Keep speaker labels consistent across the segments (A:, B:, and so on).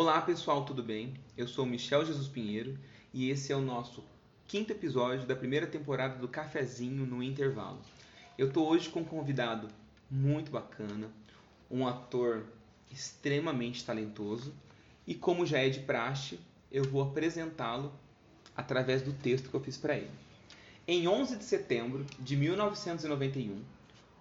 A: Olá pessoal, tudo bem? Eu sou Michel Jesus Pinheiro e esse é o nosso quinto episódio da primeira temporada do Cafezinho no Intervalo. Eu tô hoje com um convidado muito bacana, um ator extremamente talentoso e como já é de praxe, eu vou apresentá-lo através do texto que eu fiz para ele. Em 11 de setembro de 1991,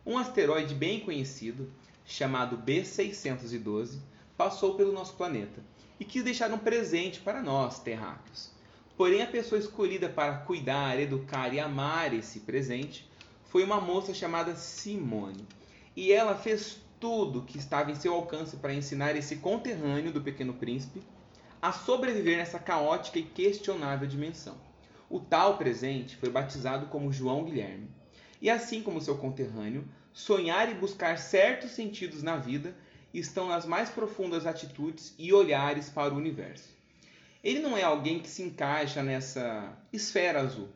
A: um asteroide bem conhecido, chamado B612, passou pelo nosso planeta e quis deixar um presente para nós, terráqueos. Porém, a pessoa escolhida para cuidar, educar e amar esse presente foi uma moça chamada Simone. E ela fez tudo que estava em seu alcance para ensinar esse conterrâneo do Pequeno Príncipe a sobreviver nessa caótica e questionável dimensão. O tal presente foi batizado como João Guilherme. E assim como seu conterrâneo, sonhar e buscar certos sentidos na vida estão nas mais profundas atitudes e olhares para o universo. Ele não é alguém que se encaixa nessa esfera azul.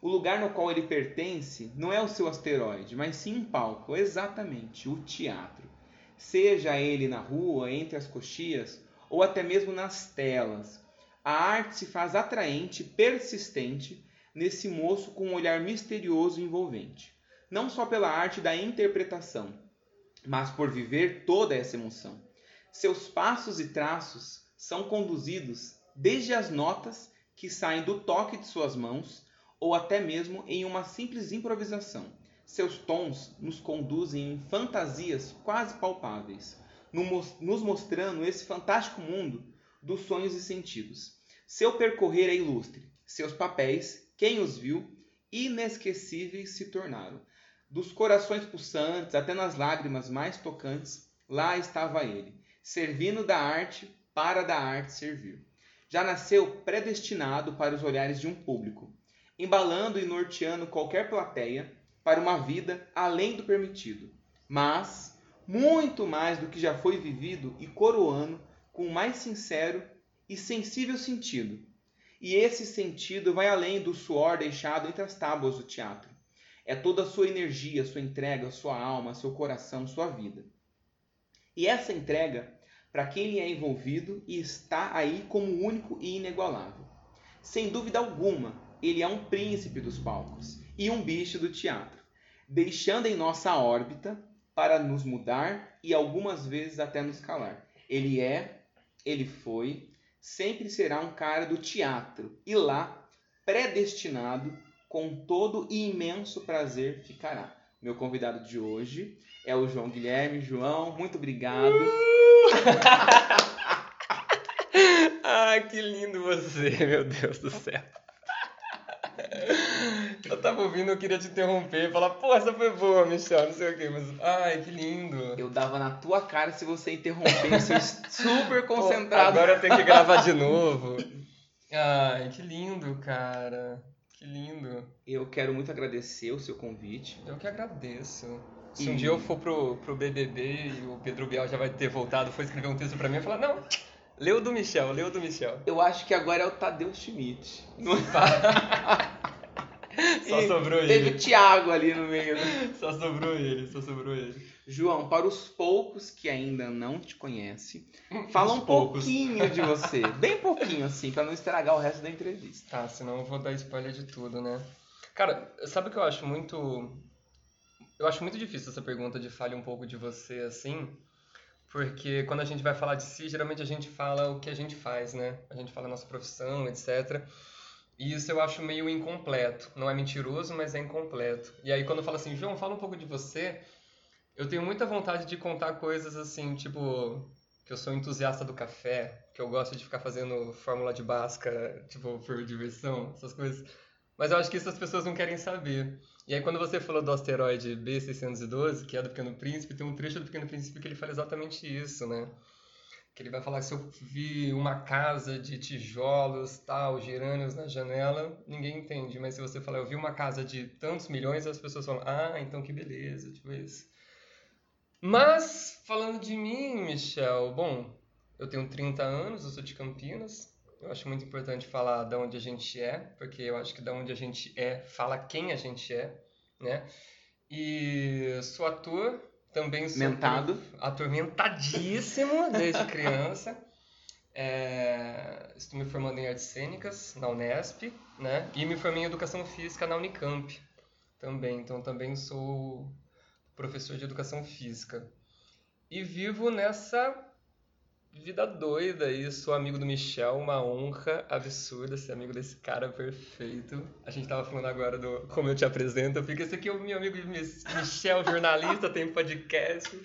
A: O lugar no qual ele pertence não é o seu asteroide, mas sim um palco, exatamente, o teatro. Seja ele na rua, entre as coxias ou até mesmo nas telas. A arte se faz atraente persistente nesse moço com um olhar misterioso e envolvente. Não só pela arte da interpretação, mas por viver toda essa emoção. Seus passos e traços são conduzidos desde as notas que saem do toque de suas mãos ou até mesmo em uma simples improvisação. Seus tons nos conduzem em fantasias quase palpáveis, nos mostrando esse fantástico mundo dos sonhos e sentidos. Seu percorrer é ilustre, seus papéis, quem os viu, inesquecíveis se tornaram. Dos corações pulsantes até nas lágrimas mais tocantes, lá estava ele, servindo da arte para da arte servir. Já nasceu predestinado para os olhares de um público, embalando e norteando qualquer plateia para uma vida além do permitido, mas muito mais do que já foi vivido e coroando com o mais sincero e sensível sentido. E esse sentido vai além do suor deixado entre as tábuas do teatro é toda a sua energia, sua entrega, sua alma, seu coração, sua vida. E essa entrega, para quem é envolvido e está aí como único e inigualável. Sem dúvida alguma, ele é um príncipe dos palcos e um bicho do teatro, deixando em nossa órbita para nos mudar e algumas vezes até nos calar. Ele é, ele foi, sempre será um cara do teatro e lá predestinado com todo e imenso prazer ficará. Meu convidado de hoje é o João Guilherme. João, muito obrigado.
B: ah, que lindo você, meu Deus do céu. Eu tava ouvindo, eu queria te interromper e falar, pô, essa foi boa, Michel, não sei o quê, mas. Ai, que lindo.
A: Eu dava na tua cara se você interrompesse, super concentrado.
B: Pô, agora eu tenho que gravar de novo. Ai, que lindo, cara. Que lindo.
A: Eu quero muito agradecer o seu convite.
B: Eu que agradeço. Se e... um dia eu for pro, pro BBB e o Pedro Bial já vai ter voltado, foi escrever um texto pra mim e falar, não, leu do Michel, leu do Michel.
A: Eu acho que agora é o Tadeu Schmidt. Não...
B: só sobrou
A: ele. Teve o Thiago ali no meio. Né?
B: Só sobrou ele, só sobrou ele.
A: João, para os poucos que ainda não te conhecem, fala um poucos. pouquinho de você. Bem pouquinho, assim, para não estragar o resto da entrevista.
B: Tá, senão eu vou dar spoiler de tudo, né? Cara, sabe o que eu acho muito. Eu acho muito difícil essa pergunta de fale um pouco de você, assim, porque quando a gente vai falar de si, geralmente a gente fala o que a gente faz, né? A gente fala a nossa profissão, etc. E isso eu acho meio incompleto. Não é mentiroso, mas é incompleto. E aí quando eu falo assim, João, fala um pouco de você eu tenho muita vontade de contar coisas assim, tipo, que eu sou entusiasta do café, que eu gosto de ficar fazendo fórmula de basca, tipo, por diversão, essas coisas. Mas eu acho que isso as pessoas não querem saber. E aí, quando você falou do asteroide B612, que é do Pequeno Príncipe, tem um trecho do Pequeno Príncipe que ele fala exatamente isso, né? Que ele vai falar que se eu vi uma casa de tijolos, tal, gerânios na janela, ninguém entende. Mas se você falar, eu vi uma casa de tantos milhões, as pessoas falam, ah, então que beleza, tipo isso. Mas, falando de mim, Michel, bom, eu tenho 30 anos, eu sou de Campinas. Eu acho muito importante falar de onde a gente é, porque eu acho que de onde a gente é fala quem a gente é, né? E sou ator, também sou
A: Mentado.
B: atormentadíssimo desde criança. É, estou me formando em artes cênicas na Unesp, né? E me formei em educação física na Unicamp também. Então também sou professor de educação física. E vivo nessa vida doida aí. Sou amigo do Michel, uma honra absurda ser amigo desse cara perfeito. A gente tava falando agora do como eu te apresento. Fica esse aqui é o meu amigo Michel, jornalista, tem podcast.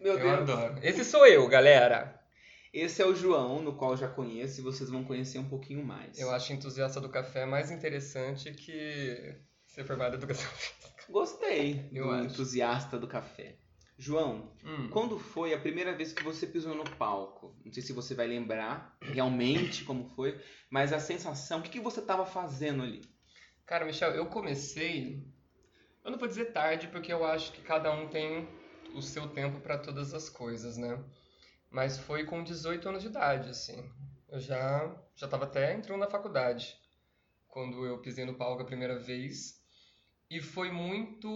B: Meu eu Deus. adoro. Esse sou eu, galera.
A: Esse é o João, no qual já conheço e vocês vão conhecer um pouquinho mais.
B: Eu acho entusiasta do café mais interessante que ser formado em educação física.
A: Gostei eu do acho. entusiasta do café. João, hum. quando foi a primeira vez que você pisou no palco? Não sei se você vai lembrar realmente como foi, mas a sensação, o que, que você estava fazendo ali?
B: Cara, Michel, eu comecei. Eu não vou dizer tarde, porque eu acho que cada um tem o seu tempo para todas as coisas, né? Mas foi com 18 anos de idade, assim. Eu já já estava até entrando na faculdade quando eu pisei no palco a primeira vez. E foi muito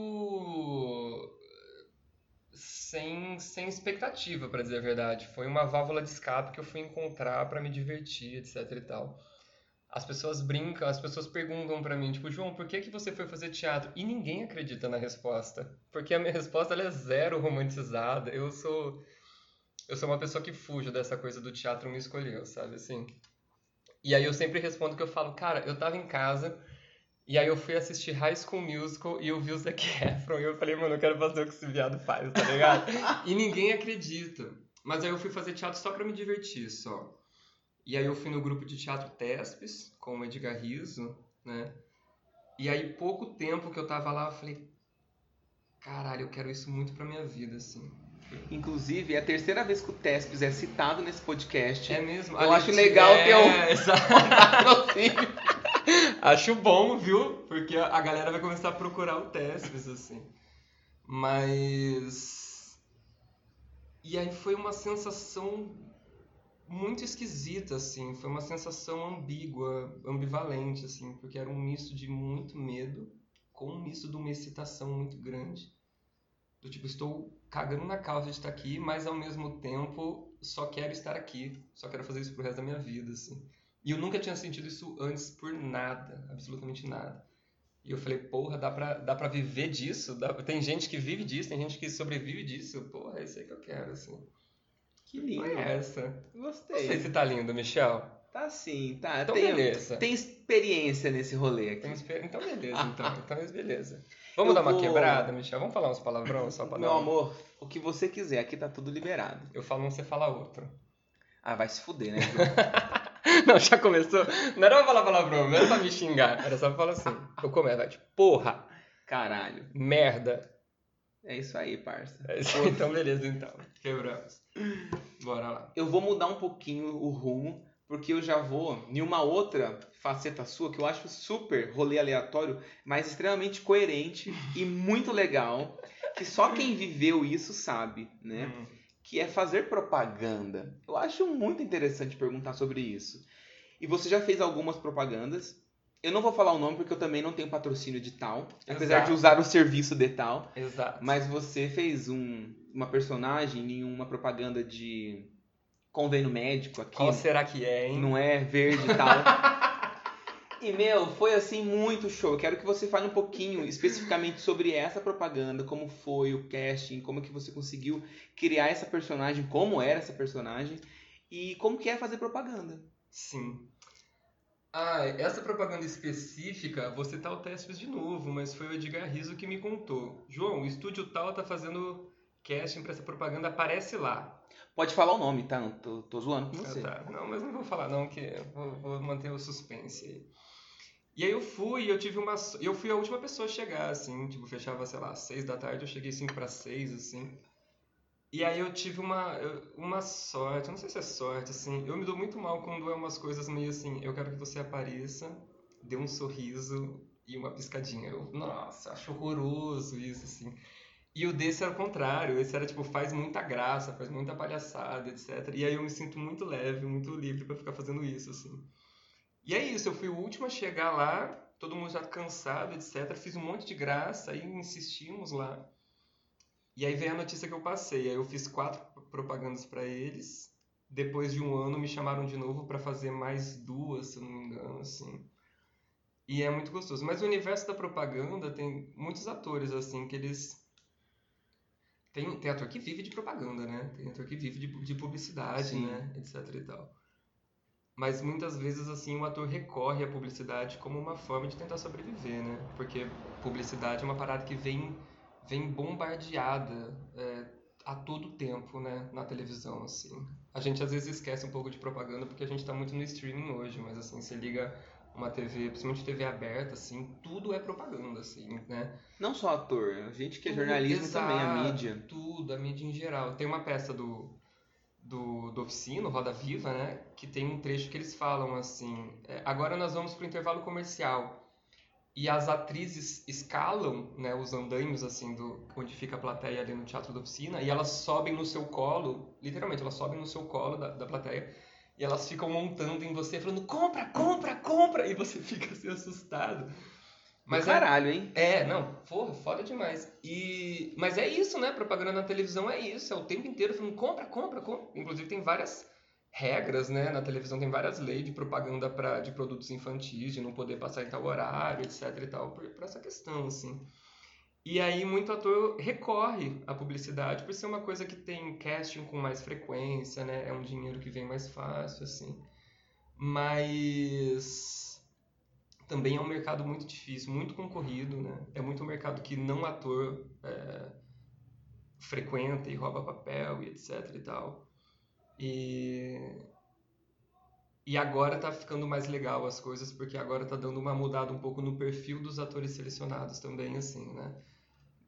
B: sem, sem expectativa, para dizer a verdade. Foi uma válvula de escape que eu fui encontrar para me divertir, etc e tal. As pessoas brincam, as pessoas perguntam para mim, tipo, João, por que, que você foi fazer teatro? E ninguém acredita na resposta. Porque a minha resposta é zero romantizada. Eu sou eu sou uma pessoa que fujo dessa coisa do teatro me escolheu, sabe assim? E aí eu sempre respondo que eu falo, cara, eu tava em casa, e aí eu fui assistir High School Musical e eu vi o Zac Efron e eu falei, mano, eu quero fazer o que esse viado faz, tá ligado? e ninguém acredita. Mas aí eu fui fazer teatro só pra me divertir, só. E aí eu fui no grupo de teatro Tespes, com o Edgar Riso, né? E aí pouco tempo que eu tava lá, eu falei, caralho, eu quero isso muito pra minha vida, assim.
A: Inclusive, é a terceira vez que o Tespes é citado nesse podcast.
B: É mesmo?
A: Eu acho legal é... ter um...
B: Acho bom, viu? Porque a galera vai começar a procurar o Tespes, assim. Mas. E aí foi uma sensação muito esquisita, assim. Foi uma sensação ambígua, ambivalente, assim. Porque era um misto de muito medo com um misto de uma excitação muito grande. Do tipo, estou cagando na causa de estar aqui, mas ao mesmo tempo só quero estar aqui. Só quero fazer isso pro resto da minha vida, assim. E eu nunca tinha sentido isso antes por nada, absolutamente nada. E eu falei, porra, dá pra, dá pra viver disso? Dá... Tem gente que vive disso, tem gente que sobrevive disso. Porra, é isso aí que eu quero, assim.
A: Que lindo.
B: é essa.
A: Gostei.
B: Não sei se tá lindo, Michel.
A: Tá sim, tá.
B: Então
A: tem,
B: beleza.
A: Tem experiência nesse rolê aqui.
B: Exper... Então beleza, então. então beleza. Vamos eu dar uma vou... quebrada, Michel? Vamos falar uns palavrões só pra
A: Meu
B: dar
A: amor, o que você quiser, aqui tá tudo liberado.
B: Eu falo um, você fala outro.
A: Ah, vai se fuder, né?
B: Não, já começou. Não era pra falar palavrão, não era pra me xingar. Era só pra falar assim. Eu começo, vai, tipo, porra.
A: Caralho.
B: Merda.
A: É isso aí, parça.
B: É isso aí, então beleza, então. Quebramos. Bora lá.
A: Eu vou mudar um pouquinho o rumo, porque eu já vou em uma outra faceta sua que eu acho super rolê aleatório, mas extremamente coerente e muito legal, que só quem viveu isso sabe, né? Hum que é fazer propaganda. Eu acho muito interessante perguntar sobre isso. E você já fez algumas propagandas. Eu não vou falar o nome porque eu também não tenho patrocínio de tal, apesar de usar o serviço de tal.
B: Exato.
A: Mas você fez um, uma personagem em uma propaganda de convênio médico aqui.
B: Qual será que é, hein?
A: Não é verde e tal. E, meu, foi assim muito show. Eu quero que você fale um pouquinho especificamente sobre essa propaganda, como foi o casting, como que você conseguiu criar essa personagem, como era essa personagem e como que é fazer propaganda.
B: Sim. Ah, essa propaganda específica, você tá o Tespes de novo, mas foi o Edgar Riso que me contou. João, o estúdio tal tá fazendo casting para essa propaganda, aparece lá.
A: Pode falar o nome, tá? Tô, tô zoando com você.
B: Ah, tá. Não, mas não vou falar não, que vou, vou manter o suspense aí. E aí eu fui, eu tive uma. Eu fui a última pessoa a chegar, assim, tipo, fechava, sei lá, seis da tarde, eu cheguei cinco para seis, assim. E aí eu tive uma, uma sorte, não sei se é sorte, assim, eu me dou muito mal quando é umas coisas meio assim, eu quero que você apareça, dê um sorriso e uma piscadinha. Eu, nossa, acho horroroso isso, assim. E o desse era o contrário, esse era tipo, faz muita graça, faz muita palhaçada, etc. E aí eu me sinto muito leve, muito livre para ficar fazendo isso, assim. E é isso, eu fui o último a chegar lá, todo mundo já cansado, etc. Fiz um monte de graça, aí insistimos lá. E aí veio a notícia que eu passei. Aí eu fiz quatro propagandas para eles, depois de um ano me chamaram de novo para fazer mais duas, se eu não me engano, assim. E é muito gostoso. Mas o universo da propaganda tem muitos atores, assim, que eles. Tem, tem ator que vive de propaganda, né? Tem ator que vive de, de publicidade,
A: Sim.
B: né? Etc e tal. Mas muitas vezes, assim, o ator recorre à publicidade como uma forma de tentar sobreviver, né? Porque publicidade é uma parada que vem, vem bombardeada é, a todo tempo, né? Na televisão, assim. A gente às vezes esquece um pouco de propaganda porque a gente tá muito no streaming hoje, mas assim, você liga uma TV, principalmente TV aberta, assim, tudo é propaganda, assim, né?
A: Não só ator, a gente que é
B: Tudo,
A: jornalismo também, a mídia.
B: Tudo, a mídia em geral. Tem uma peça do, do, do Oficino, Roda Viva, né? Que tem um trecho que eles falam assim: é, agora nós vamos pro intervalo comercial. E as atrizes escalam, né, os andaimes, assim, do, onde fica a plateia ali no Teatro da Oficina, e elas sobem no seu colo, literalmente, elas sobem no seu colo da, da plateia, e elas ficam montando em você, falando, compra, compra, compra, e você fica assim, assustado.
A: Mas
B: é-
A: caralho, hein?
B: é, não, porra, foda demais. E, mas é isso, né? Propaganda na televisão é isso, é o tempo inteiro falando compra, compra, compra. Inclusive tem várias regras, né? Na televisão tem várias leis de propaganda pra, de produtos infantis, de não poder passar em tal horário, etc e tal, por, por essa questão, assim. E aí muito ator recorre à publicidade por ser uma coisa que tem casting com mais frequência, né? É um dinheiro que vem mais fácil, assim. Mas também é um mercado muito difícil, muito concorrido, né? É muito um mercado que não ator é, frequenta e rouba papel e etc e tal. E e agora tá ficando mais legal as coisas porque agora tá dando uma mudada um pouco no perfil dos atores selecionados também assim, né?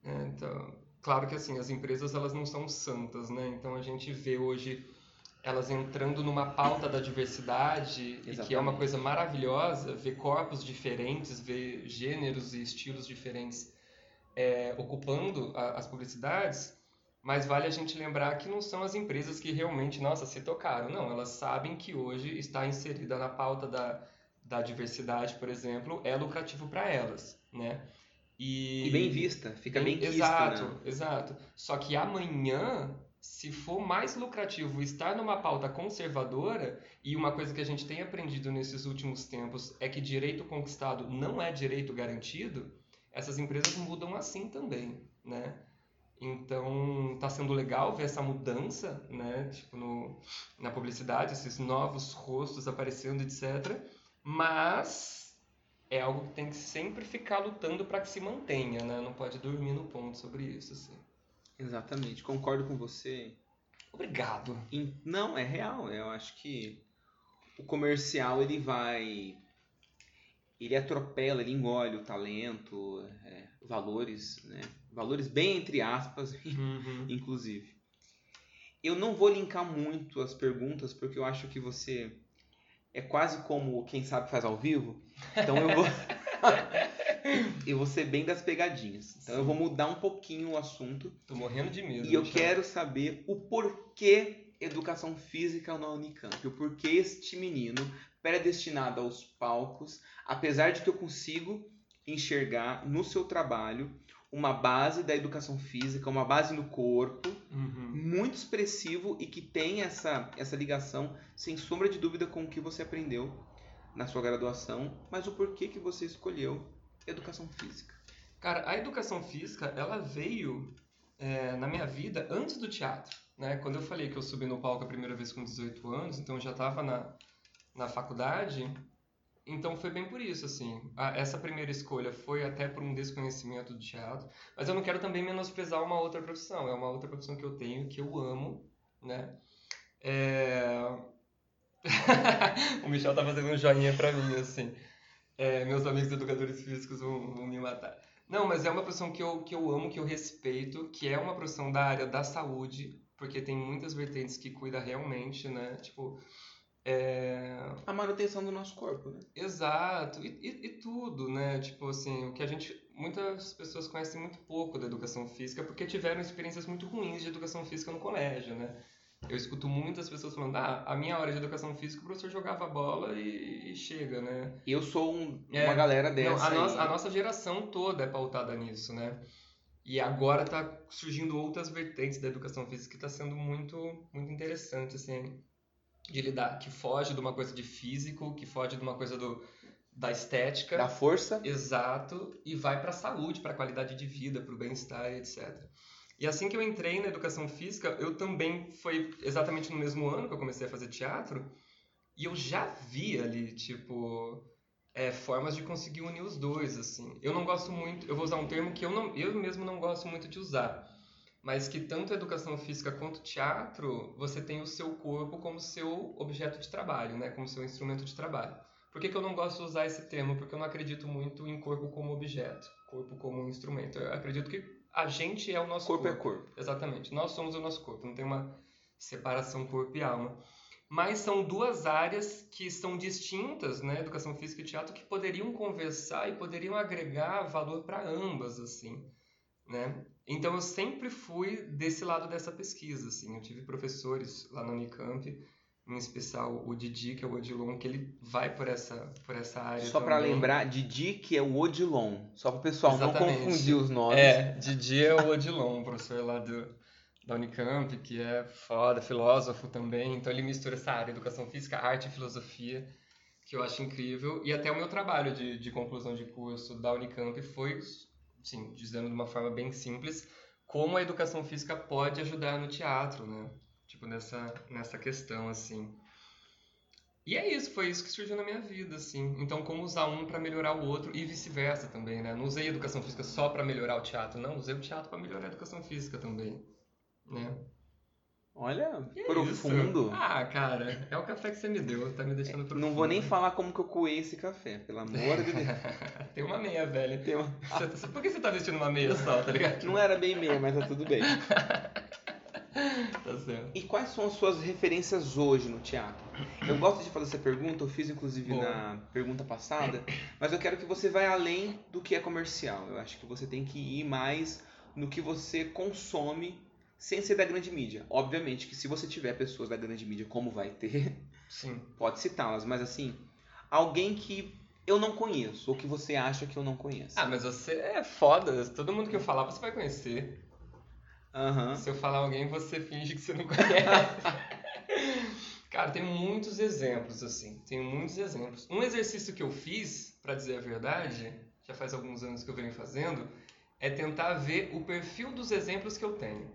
B: É, então, claro que assim, as empresas elas não são santas, né? Então a gente vê hoje elas entrando numa pauta da diversidade, e que é uma coisa maravilhosa, ver corpos diferentes, ver gêneros e estilos diferentes é, ocupando a- as publicidades, mas vale a gente lembrar que não são as empresas que realmente, nossa, se tocaram. Não, elas sabem que hoje está inserida na pauta da, da diversidade, por exemplo, é lucrativo para elas, né?
A: E bem vista, fica bem, quista,
B: Exato,
A: né?
B: exato. Só que amanhã, se for mais lucrativo estar numa pauta conservadora, e uma coisa que a gente tem aprendido nesses últimos tempos é que direito conquistado não é direito garantido, essas empresas mudam assim também, né? Então, tá sendo legal ver essa mudança, né? Tipo, no, na publicidade, esses novos rostos aparecendo, etc. Mas é algo que tem que sempre ficar lutando para que se mantenha, né? Não pode dormir no ponto sobre isso, assim.
A: Exatamente, concordo com você.
B: Obrigado.
A: Não, é real. Eu acho que o comercial ele vai. Ele atropela, ele engole o talento, é, valores, né? Valores bem entre aspas,
B: Uhum.
A: inclusive. Eu não vou linkar muito as perguntas, porque eu acho que você é quase como quem sabe faz ao vivo. Então eu vou. eu vou ser bem das pegadinhas. Então eu vou mudar um pouquinho o assunto.
B: Tô morrendo de medo.
A: E eu quero saber o porquê educação física na Unicamp. O porquê este menino predestinado aos palcos, apesar de que eu consigo enxergar no seu trabalho uma base da educação física, uma base no corpo,
B: Uhum.
A: muito expressivo e que tem essa, essa ligação, sem sombra de dúvida, com o que você aprendeu na sua graduação, mas o porquê que você escolheu educação física.
B: Cara, a educação física, ela veio é, na minha vida antes do teatro, né? Quando eu falei que eu subi no palco a primeira vez com 18 anos, então eu já estava na, na faculdade, então foi bem por isso, assim. A- essa primeira escolha foi até por um desconhecimento do teatro, mas eu não quero também menosprezar uma outra profissão, é uma outra profissão que eu tenho, que eu amo, né? É... o Michel tá fazendo um joinha pra mim, assim. É, meus amigos educadores físicos vão, vão me matar. Não, mas é uma profissão que eu, que eu amo, que eu respeito, que é uma profissão da área da saúde, porque tem muitas vertentes que cuida realmente, né? Tipo, é...
A: A manutenção do nosso corpo, né?
B: Exato, e, e, e tudo, né? Tipo assim, o que a gente. Muitas pessoas conhecem muito pouco da educação física porque tiveram experiências muito ruins de educação física no colégio, né? Eu escuto muitas pessoas falando, ah, a minha hora de educação física o professor jogava bola e, e chega, né?
A: Eu sou um-
B: É,
A: uma galera
B: Não,
A: dessa
B: a,
A: aí.
B: nossa, a nossa geração toda é pautada nisso, né? E agora tá surgindo outras vertentes da educação física que tá sendo muito, muito interessante, assim. de lidar, que foge de uma coisa de físico, que foge de uma coisa do, da estética.
A: Da força.
B: Exato, e vai para a saúde, para a qualidade de vida, para o bem-estar, etc. E assim que eu entrei na educação física, eu também foi exatamente no mesmo ano que eu comecei a fazer teatro, e eu já vi ali, tipo, é, formas de conseguir unir os dois, assim. Eu não gosto muito, eu vou usar um termo que eu, não, eu mesmo não gosto muito de usar, mas que tanto a educação física quanto teatro, você tem o seu corpo como seu objeto de trabalho, né? Como seu instrumento de trabalho. Por que, que eu não gosto de usar esse termo? Porque eu não acredito muito em corpo como objeto, corpo como instrumento. Eu acredito que a gente é o nosso
A: corpo.
B: Corpo
A: é corpo.
B: Exatamente. Nós somos o nosso corpo, não tem uma separação corpo e alma mas são duas áreas que são distintas, né, educação física e teatro, que poderiam conversar e poderiam agregar valor para ambas, assim, né? Então eu sempre fui desse lado dessa pesquisa, assim. Eu tive professores lá no Unicamp, em especial o Didi, que é o Odilon, que ele vai por essa por essa área.
A: Só para lembrar, Didi que é o Odilon, só para o pessoal Exatamente. não confundir os nomes.
B: É, Didi é o Odilon, professor lá do da Unicamp, que é foda, filósofo também. Então ele mistura essa área, educação física, arte e filosofia, que eu acho incrível. E até o meu trabalho de, de conclusão de curso da Unicamp foi, sim, dizendo de uma forma bem simples, como a educação física pode ajudar no teatro, né? Tipo, nessa, nessa questão, assim. E é isso, foi isso que surgiu na minha vida, assim. Então, como usar um para melhorar o outro e vice-versa também, né? Não usei a educação física só para melhorar o teatro, não. Usei o teatro para melhorar a educação física também né?
A: Olha, é profundo.
B: Isso? Ah, cara, é o café que você me deu, tá me deixando profundo.
A: Não vou nem falar como que eu coei esse café, pelo amor de Deus.
B: Tem uma meia, velho.
A: Tem uma...
B: Você, por que você tá vestindo uma meia só, tá ligado?
A: Não era bem meia, mas tá tudo bem.
B: tá certo.
A: E quais são as suas referências hoje no teatro? Eu gosto de fazer essa pergunta, eu fiz inclusive Bom. na pergunta passada, mas eu quero que você vá além do que é comercial. Eu acho que você tem que ir mais no que você consome sem ser da grande mídia. Obviamente que se você tiver pessoas da grande mídia, como vai ter,
B: Sim.
A: pode citá-las, mas assim, alguém que eu não conheço, ou que você acha que eu não conheço.
B: Ah, mas você é foda, todo mundo que eu falar você vai conhecer.
A: Uhum.
B: Se eu falar alguém, você finge que você não conhece. Cara, tem muitos exemplos, assim. Tem muitos exemplos. Um exercício que eu fiz, para dizer a verdade, já faz alguns anos que eu venho fazendo, é tentar ver o perfil dos exemplos que eu tenho.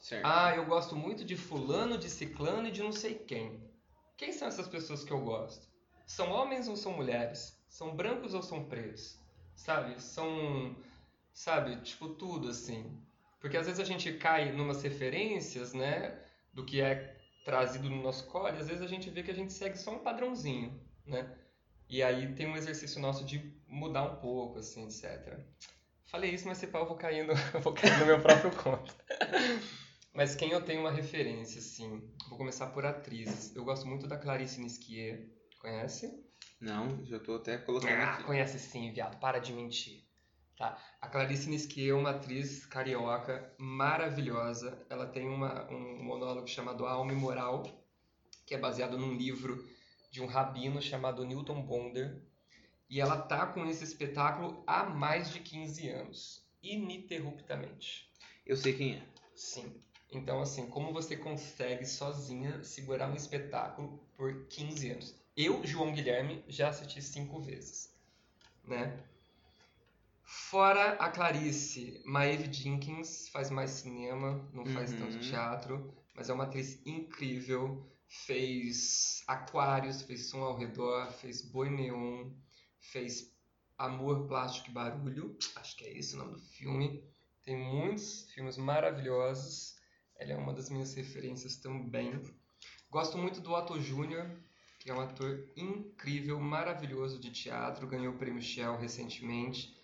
A: Certo.
B: Ah, eu gosto muito de fulano, de ciclano e de não sei quem. Quem são essas pessoas que eu gosto? São homens ou são mulheres? São brancos ou são pretos? Sabe? São, sabe, tipo tudo assim. Porque às vezes a gente cai numas referências, né, do que é trazido no nosso colo, e às vezes a gente vê que a gente segue só um padrãozinho, né? E aí tem um exercício nosso de mudar um pouco, assim, etc. Falei isso, mas se pau eu vou cair no, vou cair no meu próprio conto. Mas quem eu tenho uma referência, assim, vou começar por atrizes. Eu gosto muito da Clarice Nisquier. Conhece?
A: Não, já tô até colocando
B: ah,
A: aqui.
B: conhece sim, viado. Para de mentir. Tá. A Clarice Nisquier é uma atriz carioca maravilhosa. Ela tem uma, um monólogo chamado Alma e Moral, que é baseado num livro de um rabino chamado Newton Bonder. E ela tá com esse espetáculo há mais de 15 anos, ininterruptamente.
A: Eu sei quem é.
B: Sim. Então, assim, como você consegue sozinha segurar um espetáculo por 15 anos? Eu, João Guilherme, já assisti cinco vezes, né? Fora a Clarice, Maeve Jenkins faz mais cinema, não faz uhum. tanto teatro, mas é uma atriz incrível. Fez Aquários, fez Som ao Redor, fez Boi Neon, fez Amor, Plástico e Barulho, acho que é esse o nome do filme. Tem muitos filmes maravilhosos. Ela é uma das minhas referências também. Gosto muito do Otto Júnior, que é um ator incrível, maravilhoso de teatro, ganhou o prêmio Shell recentemente.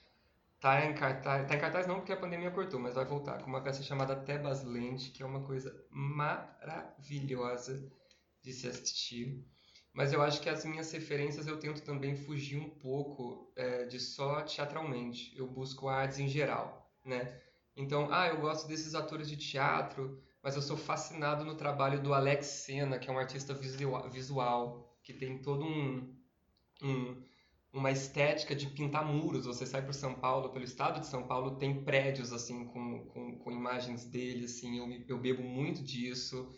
B: Tá em cartaz, tá em cartaz não porque a pandemia cortou, mas vai voltar com uma peça chamada Tebas Land, que é uma coisa maravilhosa de se assistir. Mas eu acho que as minhas referências eu tento também fugir um pouco é, de só teatralmente. Eu busco artes em geral, né? Então, ah, eu gosto desses atores de teatro, mas eu sou fascinado no trabalho do Alex Sena, que é um artista visual, que tem todo um, um uma estética de pintar muros. Você sai por São Paulo, pelo estado de São Paulo, tem prédios assim com, com, com imagens dele, assim, eu, eu bebo muito disso.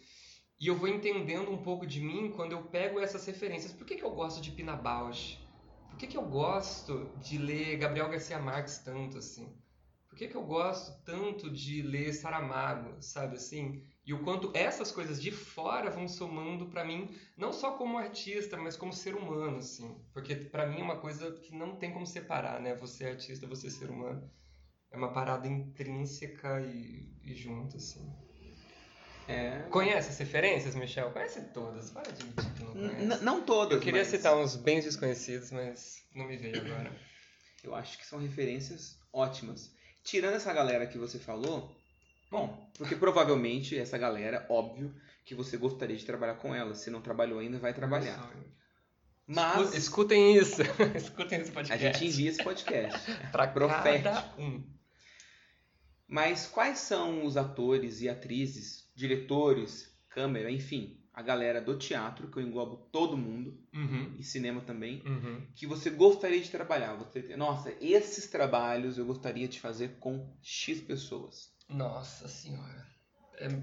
B: E eu vou entendendo um pouco de mim quando eu pego essas referências. Por que, que eu gosto de Pina Bausch? Por que, que eu gosto de ler Gabriel Garcia Marques tanto assim? Por que, que eu gosto tanto de ler Saramago, sabe assim? E o quanto essas coisas de fora vão somando para mim, não só como artista, mas como ser humano, assim. Porque para mim é uma coisa que não tem como separar, né? Você é artista, você é ser humano. É uma parada intrínseca e, e junto, assim.
A: É...
B: Conhece as referências, Michel? Conhece todas. Para de mentir que não conhece.
A: N- não todas.
B: Eu queria
A: mas
B: citar uns bem desconhecidos, mas não me veio agora.
A: Eu acho que são referências ótimas. Tirando essa galera que você falou, bom, porque provavelmente essa galera, óbvio, que você gostaria de trabalhar com ela. Se não trabalhou ainda, vai trabalhar. Mas
B: Escu- Escutem isso. Escutem esse
A: a
B: podcast.
A: gente envia esse podcast.
B: pra
A: profético.
B: cada um.
A: Mas quais são os atores e atrizes, diretores, câmera, enfim, a galera do teatro, que eu englobo todo mundo,
B: Uhum.
A: e cinema também,
B: Uhum.
A: que você gostaria de trabalhar? Você, nossa, esses trabalhos eu gostaria de fazer com X pessoas.
B: Nossa senhora.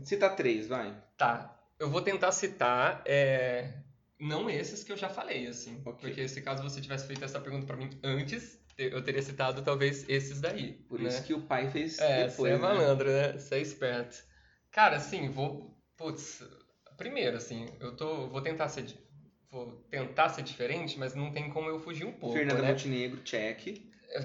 A: Cita três, vai.
B: Tá. Eu vou tentar citar. é, Não esses que eu já falei, assim.
A: Ok.
B: Porque se caso você tivesse feito essa pergunta pra mim antes, eu teria citado talvez esses daí.
A: Por
B: né?
A: isso que o pai fez
B: É,
A: depois,
B: você é
A: né?
B: malandro, né? Você é esperto. Cara, assim, vou. Putz, primeiro, assim, eu tô. Vou tentar ser. Vou tentar ser diferente, mas não tem como eu fugir um pouco.
A: Fernanda
B: né?
A: Montenegro, check.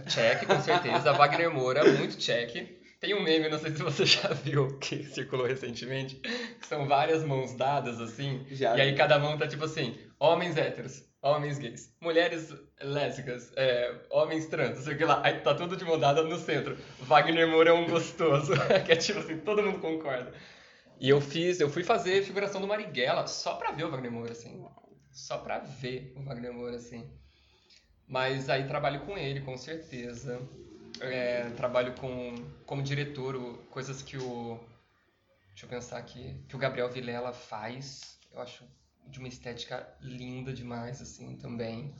B: Check, com certeza. Wagner Moura, muito check. Tem um meme, não sei se você já viu, que circulou recentemente, que são várias mãos dadas, assim,
A: Já
B: e aí cada mão tá tipo assim, homens héteros, homens gays, mulheres lésbicas, é, homens trans, não sei o que lá. Aí tá tudo de mão dada no centro. Wagner Moura é um gostoso, que é tipo assim, todo mundo concorda. E eu fiz, eu fui fazer figuração do Marighella só pra ver o Wagner Moura, assim. Só pra ver o Wagner Moura, assim. Mas aí trabalho com ele, com certeza. É, trabalho com como diretor, o- coisas que o deixa eu pensar aqui, que o Gabriel Vilela faz. Eu acho de uma estética linda demais assim também.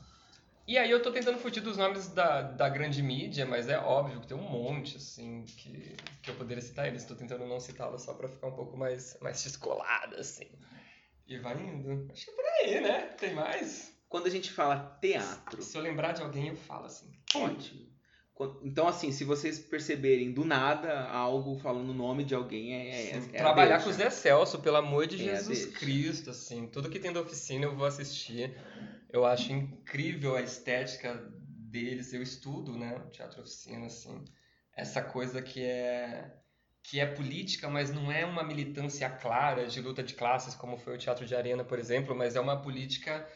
B: E aí eu tô tentando fugir dos nomes da, da grande mídia, mas é óbvio que tem um monte assim que, que eu poderia citar eles. Tô tentando não citá-los só pra ficar um pouco mais mais descolada assim. E vai indo. Acho que é por aí, né? Tem mais?
A: Quando a gente fala teatro,
B: Se eu lembrar de alguém, eu falo assim.
A: ótimo. Então, assim, se vocês perceberem do nada algo falando o nome de alguém, é, é, é
B: Trabalhar com o Zé Celso, pelo amor de
A: É
B: Jesus. Cristo, assim. Tudo que tem da oficina eu vou assistir. Eu acho incrível a estética deles. Eu estudo, né, teatro oficina, assim. Essa coisa que é que é política, mas não é uma militância clara de luta de classes, como foi o Teatro de Arena, por exemplo, mas é uma política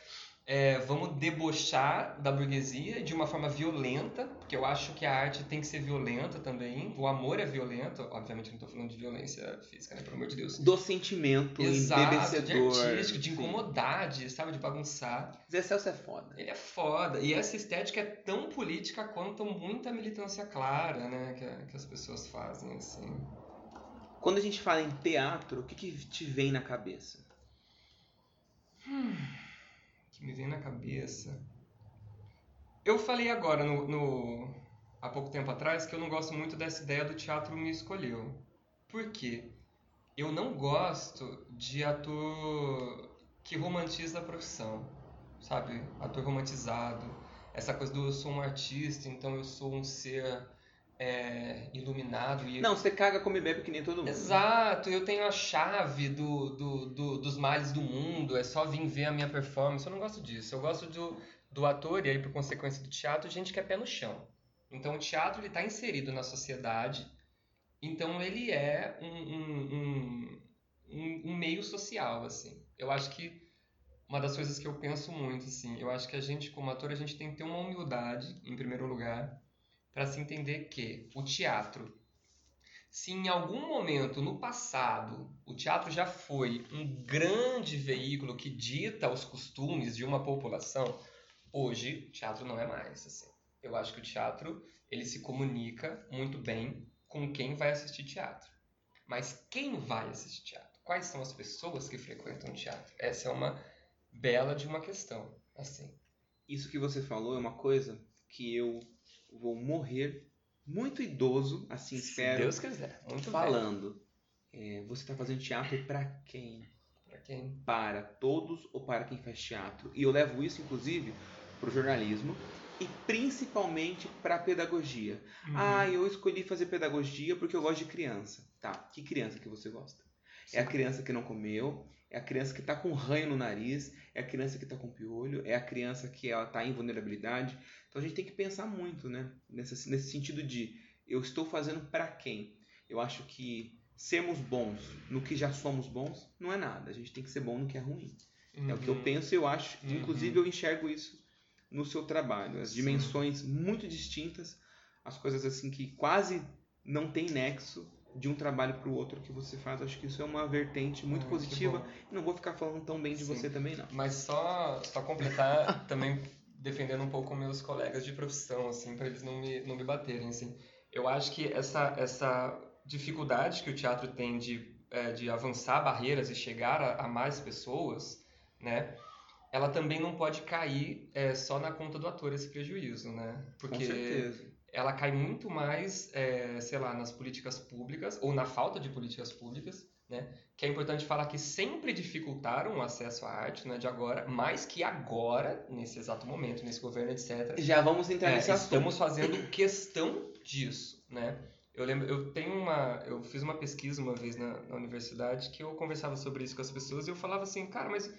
B: é, vamos debochar da burguesia de uma forma violenta, porque eu acho que a arte tem que ser violenta também. O amor é violento, obviamente não estou falando de violência física, né? Pelo amor de Deus.
A: Do sentimento
B: Exato, de artístico, de incomodar, de, sabe, de bagunçar.
A: Zé Celso é foda.
B: Ele é foda. E essa estética é tão política quanto muita militância clara, né? Que, que as pessoas fazem, assim.
A: Quando a gente fala em teatro, o que, que te vem na cabeça?
B: Que me vem na cabeça. Eu falei agora, no, no- há pouco tempo atrás, que eu não gosto muito dessa ideia do teatro me escolheu. Por quê? Eu não gosto de ator que romantiza a profissão, sabe? Ator romantizado. Essa coisa do eu sou um artista, então eu sou um ser é, iluminado e
A: Não, você caga, come bebe que nem todo mundo.
B: Exato, eu tenho a chave do, do, do- dos males do mundo, é só vir ver a minha performance. Eu não gosto disso. Eu gosto do, do ator, e aí por consequência do teatro, gente que é pé no chão. Então o teatro está inserido na sociedade, então ele é um, um, um, um- um meio social, assim. Eu acho que uma das coisas que eu penso muito, assim, eu acho que a gente como ator, a gente tem que ter uma humildade, em primeiro lugar, para se entender que o teatro se em algum momento no passado o teatro já foi um grande veículo que dita os costumes de uma população, hoje o teatro não é mais assim. Eu acho que o teatro ele se comunica muito bem com quem vai assistir teatro. Mas quem vai assistir teatro? Quais são as pessoas que frequentam teatro? Essa é uma bela de uma questão, assim.
A: Isso que você falou é uma coisa que eu vou morrer muito idoso, assim
B: Se
A: espero,
B: Deus quiser, muito
A: falando. É, você tá fazendo teatro pra quem?
B: Pra quem?
A: Para todos ou para quem faz teatro. E eu levo isso, inclusive, para o jornalismo e principalmente para a pedagogia. Uhum. Ah, eu escolhi fazer pedagogia porque eu gosto de criança. Tá, que criança que você gosta? Sim. É a criança que não comeu, é a criança que está com ranho no nariz, é a criança que está com piolho, é a criança que ela está em vulnerabilidade. Então a gente tem que pensar muito, né? Nesse, nesse sentido de eu estou fazendo para quem? Eu acho que sermos bons no que já somos bons não é nada. A gente tem que ser bom no que é ruim. Uhum. É o que eu uhum. penso e eu acho. Uhum. Inclusive eu enxergo isso no seu trabalho. As Sim. dimensões muito distintas, as coisas assim que quase não tem nexo de um trabalho para o outro que você faz. Acho que isso é uma vertente muito ah, positiva. Não vou ficar falando tão bem de Sim. você também, não.
B: Mas só, só completar, também defendendo um pouco meus colegas de profissão, assim, para eles não me, não me baterem, assim. Eu acho que essa, essa dificuldade que o teatro tem de, é, de avançar barreiras e chegar a, a, mais pessoas, né? Ela também não pode cair é, só na conta do ator esse prejuízo, né?
A: Porque Com certeza
B: ela cai muito mais, é, sei lá, nas políticas públicas ou na falta de políticas públicas, né? Que é importante falar que sempre dificultaram o acesso à arte, né? De agora, mais que agora, nesse exato momento, nesse governo, etc.
A: Já vamos entrar é, nesse
B: assunto. Estamos fazendo questão disso, né? Eu lembro, eu tenho uma, eu fiz uma pesquisa uma vez na, na universidade que eu conversava sobre isso com as pessoas e eu falava assim, cara, mas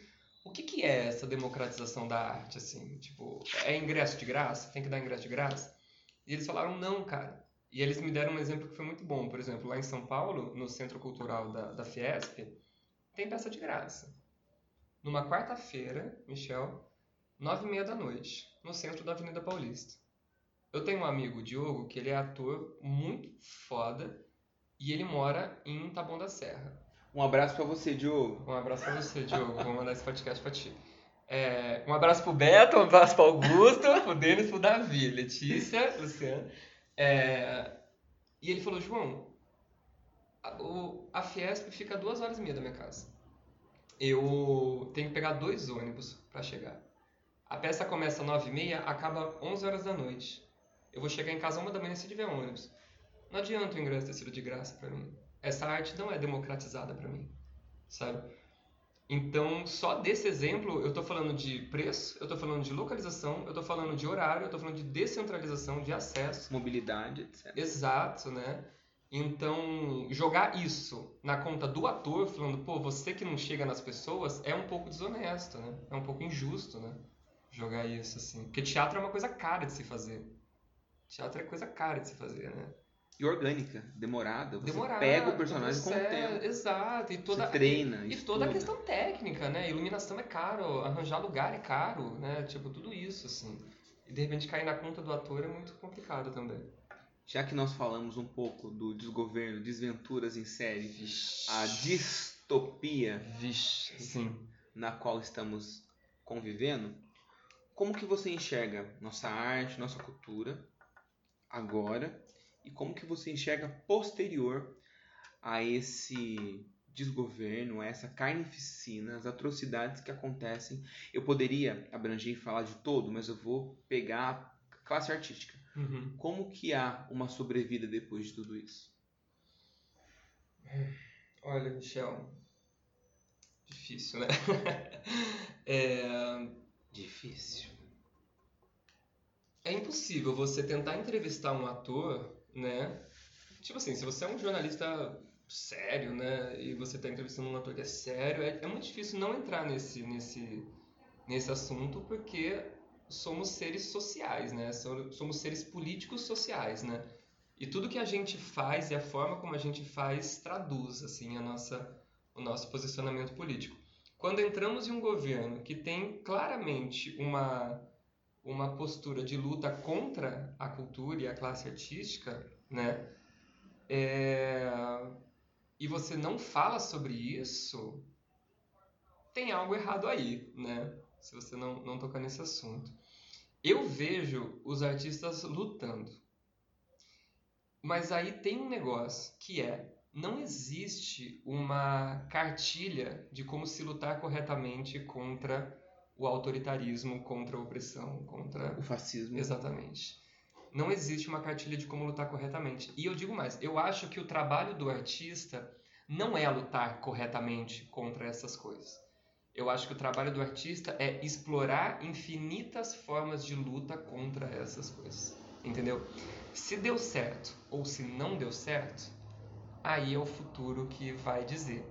B: o que, que é essa democratização da arte, assim? Tipo, é ingresso de graça? Tem que dar ingresso de graça? E eles falaram, não, cara. E eles me deram um exemplo que foi muito bom. Por exemplo, lá em São Paulo, no Centro Cultural da, da Fiesp, tem peça de graça. Numa quarta-feira, Michel, nove e meia da noite, no centro da Avenida Paulista. Eu tenho um amigo, Diogo, que ele é ator muito foda e ele mora em Taboão da Serra.
A: Um abraço para você, Diogo.
B: Um abraço para você, Diogo. Vou mandar esse podcast para ti. É, um abraço pro Beto, um abraço pro Augusto, pro Denis, pro Davi, Letícia, Luciano. É, e ele falou, João, a, o, a Fiesp fica duas horas e meia da minha casa. Eu tenho que pegar dois ônibus para chegar. A peça começa às nove e meia, acaba onze horas da noite. Eu vou chegar em casa uma da manhã se tiver ônibus. Não adianta o ingresso ter sido de graça para mim. Essa arte não é democratizada para mim, sabe? Então, só desse exemplo, eu estou falando de preço, eu estou falando de localização, eu estou falando de horário, eu estou falando de descentralização de acesso.
A: Mobilidade, etc.
B: Exato, né? Então, jogar isso na conta do ator, falando, pô, você que não chega nas pessoas, é um pouco desonesto, né? É um pouco injusto, né? Jogar isso, assim. Porque teatro é uma coisa cara de se fazer. Teatro é coisa cara de se fazer, né?
A: E orgânica, demorada. Você demorada, pega o personagem com o tempo.
B: Exato. E toda,
A: você treina.
B: E, e toda a questão técnica, né? Iluminação é caro, arranjar lugar é caro, né? Tipo, tudo isso, assim. E de repente cair na conta do ator é muito complicado também.
A: Já que nós falamos um pouco do desgoverno, desventuras em série, Vixe. a distopia
B: Vixe, sim.
A: na qual estamos convivendo, como que você enxerga nossa arte, nossa cultura agora e como que você enxerga posterior a esse desgoverno, a essa carnificina, as atrocidades que acontecem. Eu poderia abranger e falar de todo, mas eu vou pegar a classe artística. Uhum. Como que há uma sobrevida depois de tudo isso?
B: Olha, Michel, difícil, né? é...
A: Difícil.
B: É impossível você tentar entrevistar um ator né? Tipo assim, se você é um jornalista sério, né, e você está entrevistando um ator que é sério, é, é, muito difícil não entrar nesse, nesse, nesse assunto porque somos seres sociais, né? Somos seres políticos sociais, né? E tudo que a gente faz e a forma como a gente faz traduz assim a nossa o nosso posicionamento político. Quando entramos em um governo que tem claramente uma uma postura de luta contra a cultura e a classe artística, né? É... E você não fala sobre isso, tem algo errado aí, né? Se você não, não tocar nesse assunto. Eu vejo os artistas lutando. Mas aí tem um negócio que é: não existe uma cartilha de como se lutar corretamente contra o autoritarismo contra a opressão, contra
A: o fascismo.
B: Exatamente. Não existe uma cartilha de como lutar corretamente. E eu digo mais, eu acho que o trabalho do artista não é lutar corretamente contra essas coisas. Eu acho que o trabalho do artista é explorar infinitas formas de luta contra essas coisas. Entendeu? Se deu certo ou se não deu certo, aí é o futuro que vai dizer.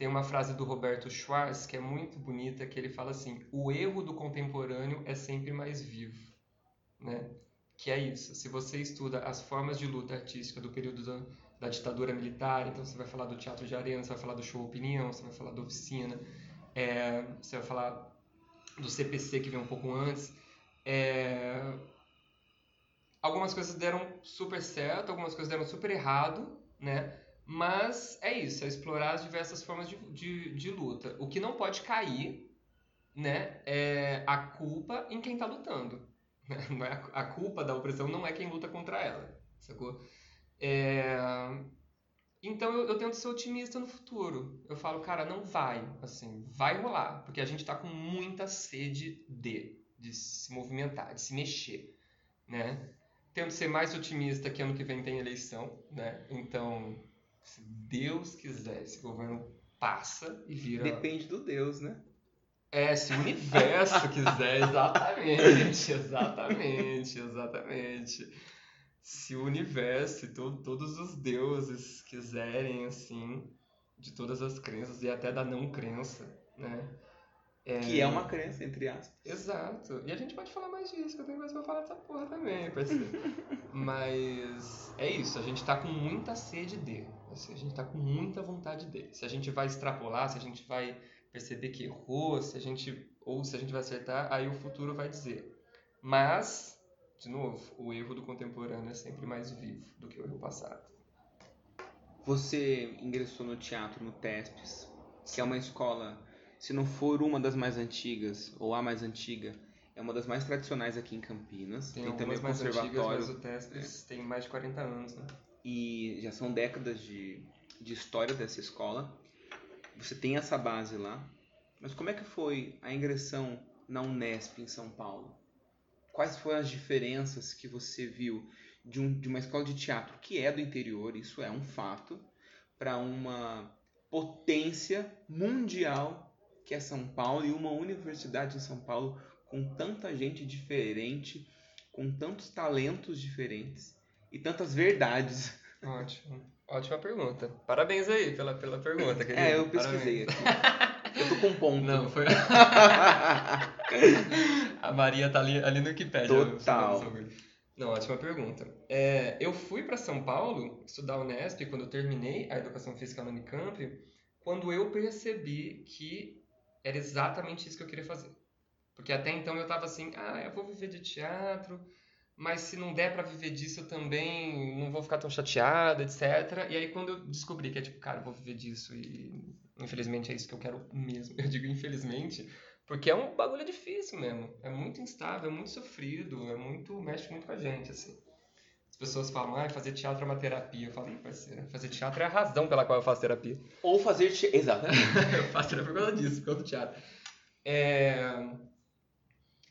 B: Tem uma frase do Roberto Schwartz que é muito bonita, que ele fala assim: "O erro do contemporâneo é sempre mais vivo", né? Que é isso. Se você estuda as formas de luta artística do período da, da ditadura militar, então você vai falar do teatro de arena, você vai falar do show opinião, você vai falar da oficina, é, você vai falar do CPC que vem um pouco antes. É, algumas coisas deram super certo, algumas coisas deram super errado, né? Mas é isso, é explorar as diversas formas de, de, de luta. O que não pode cair, né, é a culpa em quem está lutando. Não é a, a culpa da opressão não é quem luta contra ela, sacou? É, então eu, eu, tento ser otimista no futuro. Eu falo, cara, não vai, assim, vai rolar, porque a gente está com muita sede de, de se movimentar, de se mexer, né? Tento ser mais otimista que ano que vem tem eleição, né? Então, se Deus quiser, esse governo passa e vira.
A: Depende do Deus, né?
B: É, se o universo quiser, exatamente, exatamente, exatamente se o universo e to todos os deuses quiserem, assim, de todas as crenças e até da não crença, né?
A: É... Que é uma crença, entre aspas.
B: Exato. E a gente pode falar mais disso, que eu tenho mais pra falar dessa porra também, parceiro. Mas é isso, a gente tá com muita sede de. Assim, a gente tá com muita vontade de. Se a gente vai extrapolar, se a gente vai perceber que errou, se a gente. ou se a gente vai acertar, aí o futuro vai dizer. Mas de novo, o erro do contemporâneo é sempre mais vivo do que o erro passado.
A: Você ingressou no teatro no TESPES, que é uma escola, se não for uma das mais antigas, ou a mais antiga, é uma das mais tradicionais aqui em Campinas.
B: Tem, tem também o conservatório. Antigas, mas o TESPES é. tem mais de 40 anos, né?
A: E já são décadas de, de história dessa escola. Você tem essa base lá. Mas como é que foi a ingressão na Unesp em São Paulo? quais foram as diferenças que você viu de, um, de uma escola de teatro que é do interior, isso é um fato, para uma potência mundial que é São Paulo e uma universidade em São Paulo com tanta gente diferente, com tantos talentos diferentes e tantas verdades.
B: Ótimo. Ótima pergunta. Parabéns aí pela, pela pergunta, querido.
A: É, eu pesquisei aqui. Eu tô com um ponto.
B: Não, foi. a Maria tá ali, ali no Wikipedia.
A: Total.
B: Não, ótima pergunta. É, eu fui para São Paulo estudar Unesp quando eu terminei a educação física no Unicamp, quando eu percebi que era exatamente isso que eu queria fazer. Porque até então eu tava assim, ah, eu vou viver de teatro, mas se não der para viver disso eu também não vou ficar tão chateado, etc. E aí quando eu descobri que é tipo, cara, eu vou viver disso e infelizmente é isso que eu quero mesmo. Eu digo infelizmente, porque é um bagulho difícil mesmo. É muito instável, é muito sofrido, é muito mexe muito com a gente assim. As pessoas falam, ah, fazer teatro é uma terapia. Eu falei, parceiro, fazer teatro é a razão pela qual eu faço terapia.
A: Ou fazer teatro, exatamente.
B: eu faço terapia por causa disso, por causa do teatro. É...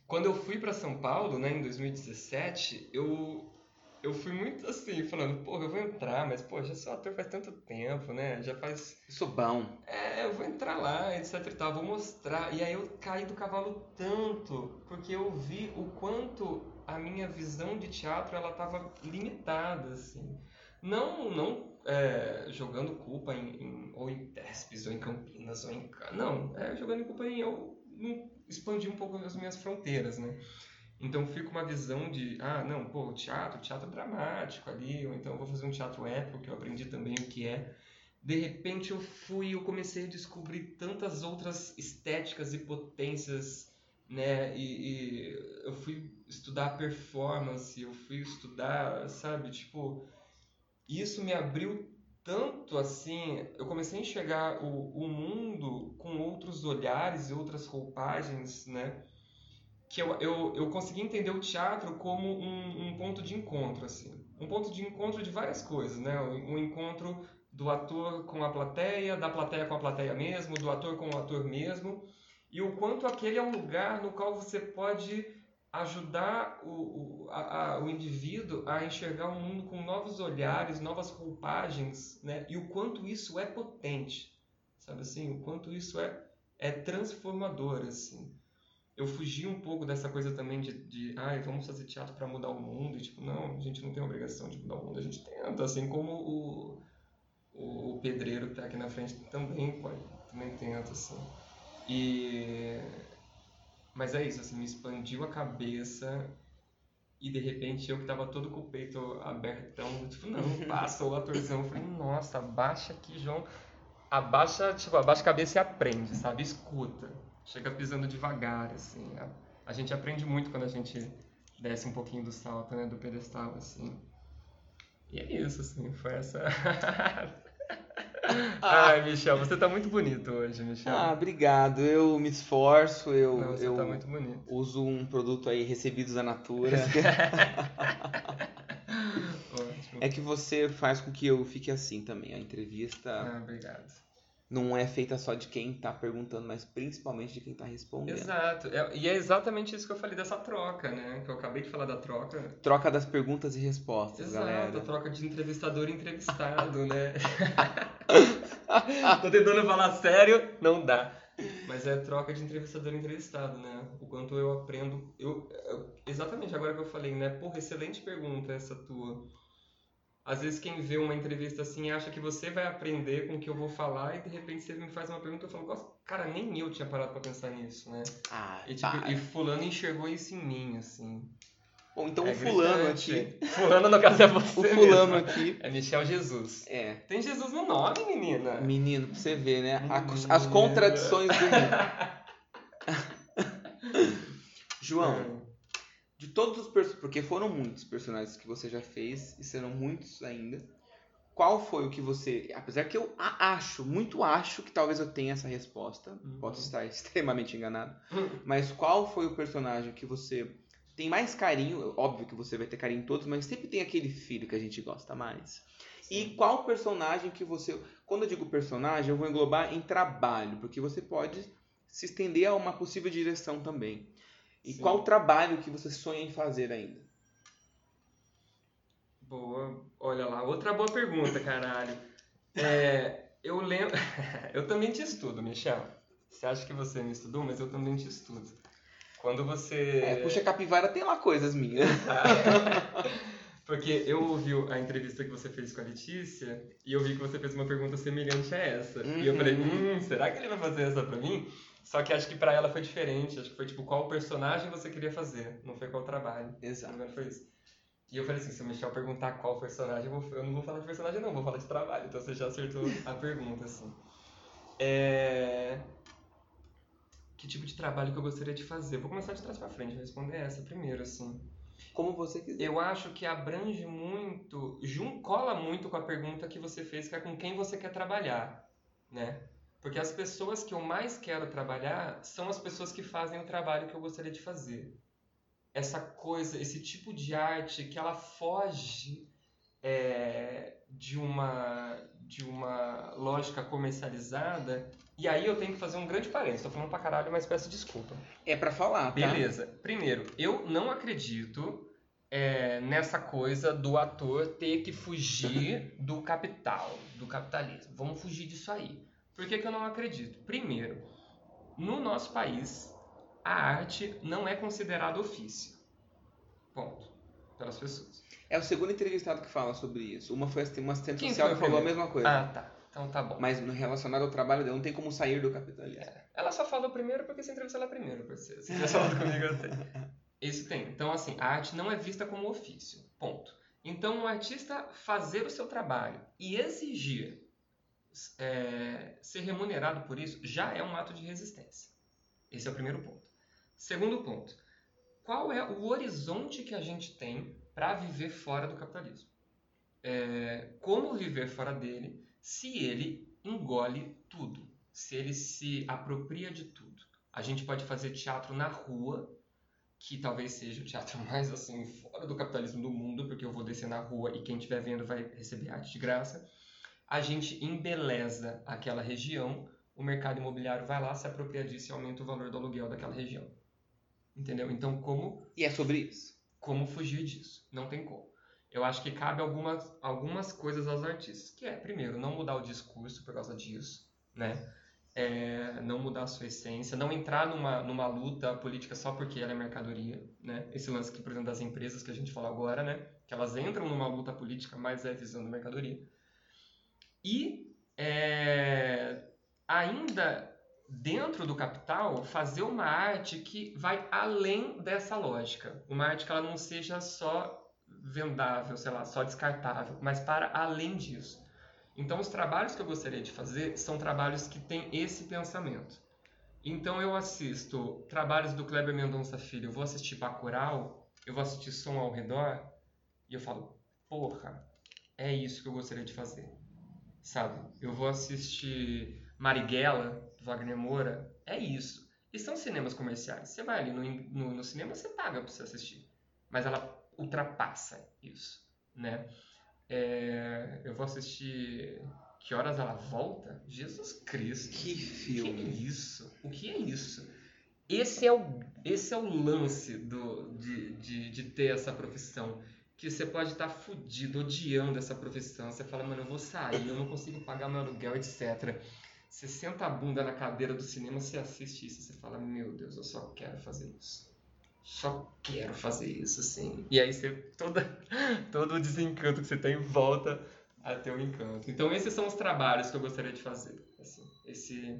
B: Quando eu fui para São Paulo, né, em 2017, eu eu fui muito assim, falando, pô, eu vou entrar, mas pô, já sou ator faz tanto tempo, né? Já faz.
A: Eu sou bom.
B: É, eu vou entrar lá, etc e tal, vou mostrar. E aí eu caí do cavalo tanto, porque eu vi o quanto a minha visão de teatro ela tava limitada, assim. Não, não é, jogando culpa em, em, ou em Tespes, ou em Campinas, ou em. Não, é jogando culpa em eu expandir um pouco as minhas fronteiras, né? Então fica uma visão de, ah, não, pô, teatro, teatro dramático ali, ou então vou fazer um teatro épico, que eu aprendi também o que é. De repente eu fui, eu comecei a descobrir tantas outras estéticas e potências, né? E, e eu fui estudar performance, eu fui estudar, sabe, tipo, isso me abriu tanto assim, eu comecei a enxergar o, o mundo com outros olhares e outras roupagens, né? Que eu, eu, eu consegui entender o teatro como um, um ponto de encontro, assim. Um ponto de encontro de várias coisas, né? Um encontro do ator com a plateia, da plateia com a plateia mesmo, do ator com o ator mesmo, e o quanto aquele é um lugar no qual você pode ajudar o, o, a, o indivíduo a enxergar o mundo com novos olhares, novas roupagens, né? E o quanto isso é potente, sabe assim? O quanto isso é, é transformador, assim. Eu fugi um pouco dessa coisa também de, de ai, vamos fazer teatro para mudar o mundo. E, tipo, não, a gente não tem obrigação de mudar o mundo, a gente tenta, assim como o, o, o pedreiro que tá aqui na frente também pode, também tenta, assim. E mas é isso, assim, me expandiu a cabeça e de repente eu que tava todo com o peito abertão, tipo, não, passa o atorzão. Eu falei, nossa, abaixa aqui, João. Abaixa, tipo, abaixa a cabeça e aprende, sabe? Escuta. Chega pisando devagar, assim. A, a gente aprende muito quando a gente desce um pouquinho do salto, né? Do pedestal, assim. E é isso, assim, foi essa. Ah. Ai, Michel, você tá muito bonito hoje, Michel.
A: Ah, obrigado. Eu me esforço, eu,
B: Não,
A: eu
B: tá
A: uso um produto aí recebidos da Natura. É que você faz com que eu fique assim também. A entrevista
B: Ah, obrigado.
A: Não é feita só de quem tá perguntando, mas principalmente de quem tá respondendo.
B: Exato. É- E é exatamente isso que eu falei dessa troca, né? Que eu acabei de falar da troca.
A: Troca das perguntas e respostas,
B: Exato,
A: galera.
B: troca de entrevistador e entrevistado, né? Tô tentando falar sério, não dá. Mas é troca de entrevistador e entrevistado, né? O quanto eu aprendo. Eu, eu- exatamente agora que eu falei, né? Porra, excelente pergunta essa tua. Às vezes quem vê uma entrevista assim acha que você vai aprender com o que eu vou falar e de repente você me faz uma pergunta e eu falo, "Nossa, cara, nem eu tinha parado pra pensar nisso, né?
A: Ah,
B: E, tipo,
A: para.
B: e fulano enxergou isso em mim, assim.
A: Bom, então
B: É
A: o fulano
B: gritante.
A: aqui.
B: Fulano, no caso, é você
A: O fulano
B: mesmo.
A: aqui.
B: É Michel Jesus.
A: É.
B: Tem Jesus no nome, menina.
A: Menino, pra você ver, né?
B: Menina.
A: As contradições do mundo. João, de todos os personagens, porque foram muitos personagens que você já fez e serão muitos ainda. Qual foi o que você, apesar que eu acho, muito acho que talvez eu tenha essa resposta,
B: Uhum.
A: posso estar extremamente enganado,
B: Hum.
A: mas qual foi o personagem que você tem mais carinho? Óbvio que você vai ter carinho em todos, mas sempre tem aquele filho que a gente gosta mais. E qual personagem que você. Quando eu digo personagem, eu vou englobar em trabalho, porque você pode se estender a uma possível direção também. E
B: Sim.
A: qual trabalho que você sonha em fazer ainda?
B: Boa. Olha lá, outra boa pergunta, caralho. É, eu lembro. eu também te estudo, Michel. Você acha que você me estudou, mas eu também te estudo. Quando você.
A: É, puxa capivara tem lá coisas minhas.
B: Porque eu ouvi a entrevista que você fez com a Letícia e eu vi que você fez uma pergunta semelhante a essa. E eu
A: Uhum.
B: falei, hum, será que ele vai fazer essa pra mim? Só que acho que pra ela foi diferente. Acho que foi tipo, qual personagem você queria fazer? Não foi qual trabalho. Não
A: Exato.
B: engano, foi isso. E eu falei assim, se o Michel perguntar qual personagem, eu, vou- eu não vou falar de personagem não, vou falar de trabalho. Então você já acertou a pergunta, assim. É... Que tipo de trabalho que eu gostaria de fazer? Vou começar de trás pra frente, vou responder essa primeiro, assim.
A: Como você quiser.
B: Eu acho que abrange muito, jun, cola muito com a pergunta que você fez, que é com quem você quer trabalhar, né? Porque as pessoas que eu mais quero trabalhar são as pessoas que fazem o trabalho que eu gostaria de fazer. Essa coisa, esse tipo de arte que ela foge é, de uma de uma lógica comercializada. E aí eu tenho que fazer um grande parênteses. Tô falando pra caralho, mas peço desculpa.
A: É pra falar, tá?
B: Beleza. Primeiro, eu não acredito é, nessa coisa do ator ter que fugir do capital, do capitalismo. Vamos fugir disso aí. Por que, que eu não acredito? Primeiro, no nosso país, a arte não é considerada ofício. Ponto. Pelas pessoas.
A: É o segundo entrevistado que fala sobre isso. Uma foi uma assistente
B: Quem
A: social que falou a mesma coisa.
B: Ah, tá. Então tá bom.
A: Mas no relacionado ao trabalho dela, não tem como sair do capitalismo.
B: Ela só falou primeiro porque você entrevistou ela primeiro, parceiro. Se tivesse falado comigo, tenho. Isso tem. Então, assim, a arte não é vista como ofício. Ponto. Então, o artista fazer o seu trabalho e exigir é, ser remunerado por isso já é um ato de resistência. Esse é o primeiro ponto. Segundo ponto. Qual é o horizonte que a gente tem para viver fora do capitalismo? É, como viver fora dele se ele engole tudo? Se ele se apropria de tudo? A gente pode fazer teatro na rua, que talvez seja o teatro mais assim fora do capitalismo do mundo, porque eu vou descer na rua e quem estiver vendo vai receber arte de graça. A gente embeleza aquela região, o mercado imobiliário vai lá, se apropria disso e aumenta o valor do aluguel daquela região. Entendeu? Então, como.
A: E é sobre isso.
B: Como fugir disso? Não tem como. Eu acho que cabe algumas, algumas coisas aos artistas. Que é, primeiro, não mudar o discurso por causa disso, né? É, não mudar a sua essência, não entrar numa, numa luta política só porque ela é mercadoria, né? Esse lance aqui, por exemplo, das empresas que a gente falou agora, né? Que elas entram numa luta política, mas é visando mercadoria. E é, ainda dentro do capital, fazer uma arte que vai além dessa lógica. Uma arte que ela não seja só vendável, sei lá, só descartável, mas para além disso. Então, os trabalhos que eu gostaria de fazer são trabalhos que têm esse pensamento. Então, eu assisto trabalhos do Kleber Mendonça Filho, eu vou assistir Bacurau, eu vou assistir Som ao Redor, e eu falo, porra, é isso que eu gostaria de fazer. Sabe? Eu vou assistir Marighella, Wagner Moura, é isso. E são cinemas comerciais. Você vai ali no, no, no cinema, você paga para você assistir. Mas ela ultrapassa isso, né? É, eu vou assistir Que Horas Ela Volta? Jesus Cristo.
A: Que filme.
B: Que é isso? O que é isso? Esse é o, esse é o lance do, de, de, de ter essa profissão. Que você pode estar fudido, odiando essa profissão. Você fala, mano, eu vou sair, eu não consigo pagar meu aluguel, etc. Você senta a bunda na cadeira do cinema, você assiste isso, você fala, meu Deus, eu só quero fazer isso só quero fazer isso, assim. E aí você, toda, todo o desencanto que você tem volta a ter um encanto. Então esses são os trabalhos que eu gostaria de fazer. Assim, esse...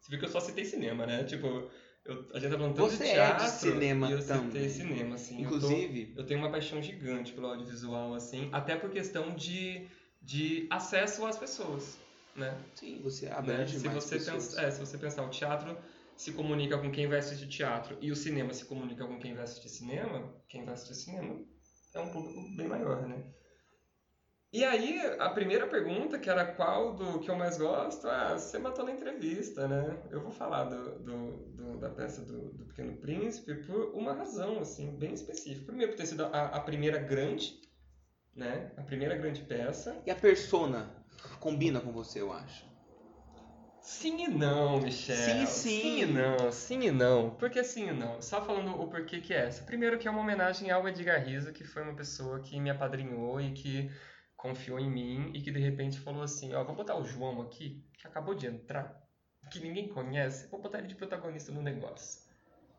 B: Você viu que eu só citei cinema, né? Tipo, eu, a gente tá falando tanto
A: Você
B: de teatro
A: é de cinema
B: e eu
A: também.
B: cinema, assim.
A: Inclusive...
B: Eu, tô, eu tenho uma paixão gigante pelo audiovisual, assim, até por questão de, de acesso às pessoas, né?
A: Sim, você
B: Né?
A: abrange
B: Se
A: mais
B: você, pensa, é, se você pensar, o teatro se comunica com quem vai assistir teatro e o cinema se comunica com quem vai assistir cinema, quem vai assistir cinema é um público bem maior, né? E aí, a primeira pergunta, que era qual do que eu mais gosto, ah, você matou na entrevista, né? Eu vou falar do, do, do- da peça do, do Pequeno Príncipe por uma razão, assim, bem específica. Primeiro, por ter sido a, a primeira grande, né? A primeira grande peça.
A: E a persona combina com você, eu acho.
B: Sim e não, Michel.
A: Sim e sim.
B: Sim e não, sim e não. Por que sim e não? Só falando o porquê que é essa. Primeiro que é uma homenagem ao Edgar Rizzo, que foi uma pessoa que me apadrinhou e que confiou em mim e que de repente falou assim, ó, vou botar o João aqui, que acabou de entrar, que ninguém conhece, vou botar ele de protagonista no negócio.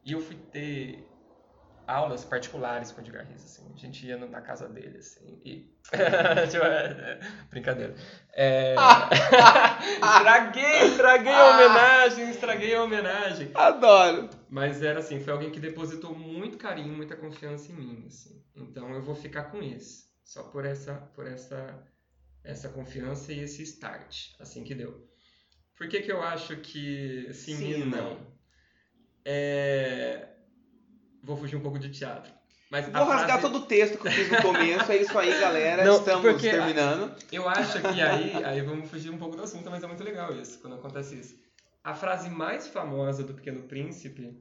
B: E eu fui ter aulas particulares com o Edgar Rizzo, assim. A gente ia na casa dele, assim, e... Tipo, é, é, Brincadeira. É... estraguei, estraguei a homenagem, estraguei a homenagem.
A: Adoro!
B: Mas era assim, foi alguém que depositou muito carinho, muita confiança em mim, assim. Então eu vou ficar com esse, só por essa, por essa, essa confiança e esse start, assim que deu. Por que que eu acho que sim,
A: Sim
B: e não? É... Vou fugir um pouco de teatro. Mas
A: Vou rasgar
B: frase-
A: todo o texto que eu fiz no começo. É isso aí, galera.
B: Não,
A: Estamos terminando.
B: Eu acho que aí, aí vamos fugir um pouco do assunto, mas é muito legal isso, quando acontece isso. A frase mais famosa do Pequeno Príncipe,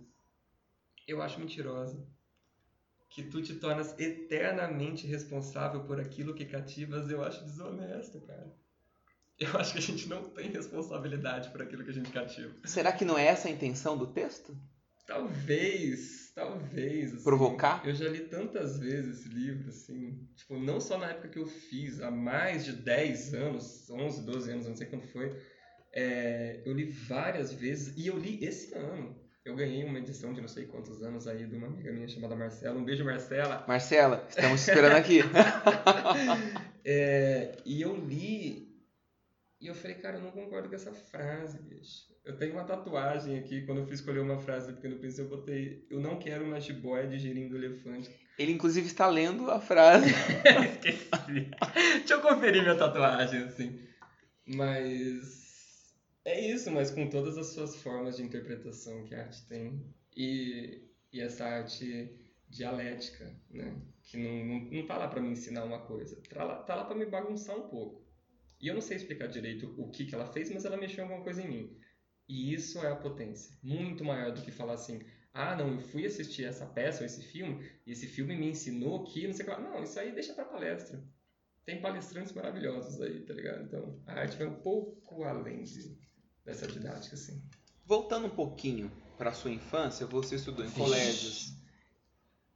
B: eu acho mentirosa. Que tu te tornas eternamente responsável por aquilo que cativas, eu acho desonesto, cara. Eu acho que a gente não tem responsabilidade por aquilo que a gente cativa.
A: Será que não é essa a intenção do texto?
B: Talvez, talvez. assim.
A: Provocar?
B: Eu já li tantas vezes esse livro, assim. Tipo, não só na época que eu fiz, há mais de 10 anos, 11, 12 anos, não sei quando foi. É, eu li várias vezes e eu li esse ano. Eu ganhei uma edição de não sei quantos anos aí de uma amiga minha chamada Marcela. Um beijo, Marcela.
A: Marcela, estamos te esperando aqui.
B: É, e eu li e eu falei, cara, eu não concordo com essa frase, bicho. Eu tenho uma tatuagem aqui, quando eu fui escolher uma frase do Pequeno Príncipe, eu botei, eu não quero uma jiboia digerindo elefante.
A: Ele, inclusive, está lendo a frase.
B: Esqueci. Deixa eu conferir minha tatuagem, assim. Mas é isso, mas com todas as suas formas de interpretação que a arte tem. E, e essa arte dialética, né? Que não, não, não tá lá pra me ensinar uma coisa, tá lá, tá lá pra me bagunçar um pouco. E eu não sei explicar direito o que, que ela fez, mas ela mexeu alguma coisa em mim. E isso é a potência. Muito maior do que falar assim, ah, não, eu fui assistir essa peça ou esse filme, e esse filme me ensinou que, não sei o que lá. Não, isso aí deixa pra palestra. Tem palestrantes maravilhosos aí, tá ligado? Então, a arte vai um pouco além de, dessa didática, assim.
A: Voltando um pouquinho para sua infância, você estudou em colégios,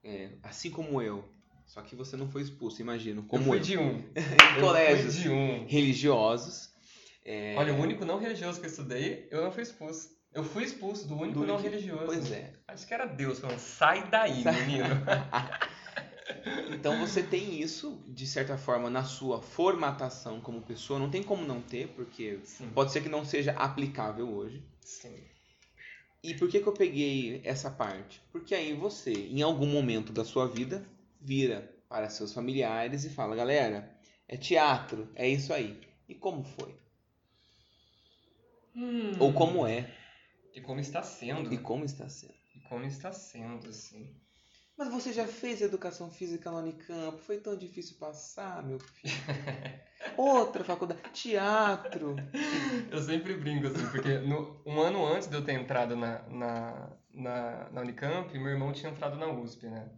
A: é, assim como eu. Só que você não foi expulso, imagino. Como
B: eu fui
A: eu.
B: de um.
A: em colégios
B: Eu fui de um.
A: religiosos. é,
B: Olha, o único não religioso que eu estudei, eu não fui expulso. Eu fui expulso do único
A: do
B: não religioso.
A: Pois é.
B: Acho que era Deus falando, sai daí,
A: Sai-
B: menino.
A: Então você tem isso, de certa forma, na sua formatação como pessoa. Não tem como não ter, porque
B: Sim,
A: pode ser que não seja aplicável hoje.
B: sim.
A: E por que, que eu peguei essa parte? Porque aí você, em algum momento da sua vida, vira para seus familiares e fala: galera, é teatro, é isso aí. E como foi?
B: Hum.
A: Ou como é?
B: E como está sendo.
A: E como está sendo?
B: E como está sendo, assim.
A: Mas você já fez educação física na Unicamp, foi tão difícil passar, meu filho. Outra faculdade, teatro.
B: Eu sempre brinco, assim, porque no- um ano antes de eu ter entrado na, na, na, na Unicamp, meu irmão tinha entrado na USP, né?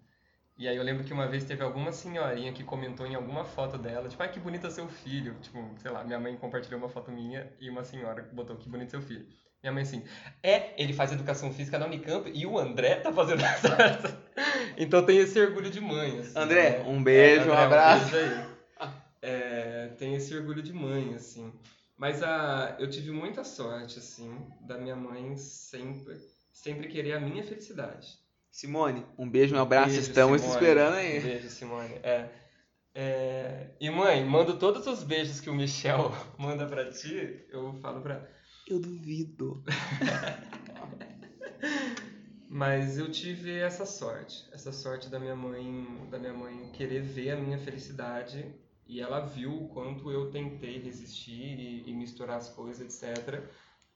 B: E aí eu lembro que uma vez teve alguma senhorinha que comentou em alguma foto dela, tipo, ai, que bonito seu filho. Tipo, sei lá, minha mãe compartilhou uma foto minha e uma senhora botou que bonito seu filho. Minha mãe assim, é, ele faz educação física na Unicamp e o André tá fazendo essa. Então tem esse orgulho de mãe, assim.
A: André,
B: né?
A: um beijo,
B: André,
A: um abraço.
B: beijo aí. É, tem esse orgulho de mãe, assim. Mas a, eu tive muita sorte, assim, da minha mãe sempre, sempre querer a minha felicidade.
A: Simone, um beijo, um abraço,
B: Beijo,
A: estamos te
B: Simone.
A: esperando aí.
B: Beijo, Simone. É. É, E mãe, mando todos os beijos que o Michel manda pra ti, eu falo pra.
A: Eu duvido.
B: Mas eu tive essa sorte, essa sorte da minha mãe, da minha mãe querer ver a minha felicidade e ela viu o quanto eu tentei resistir e, e misturar as coisas, etc.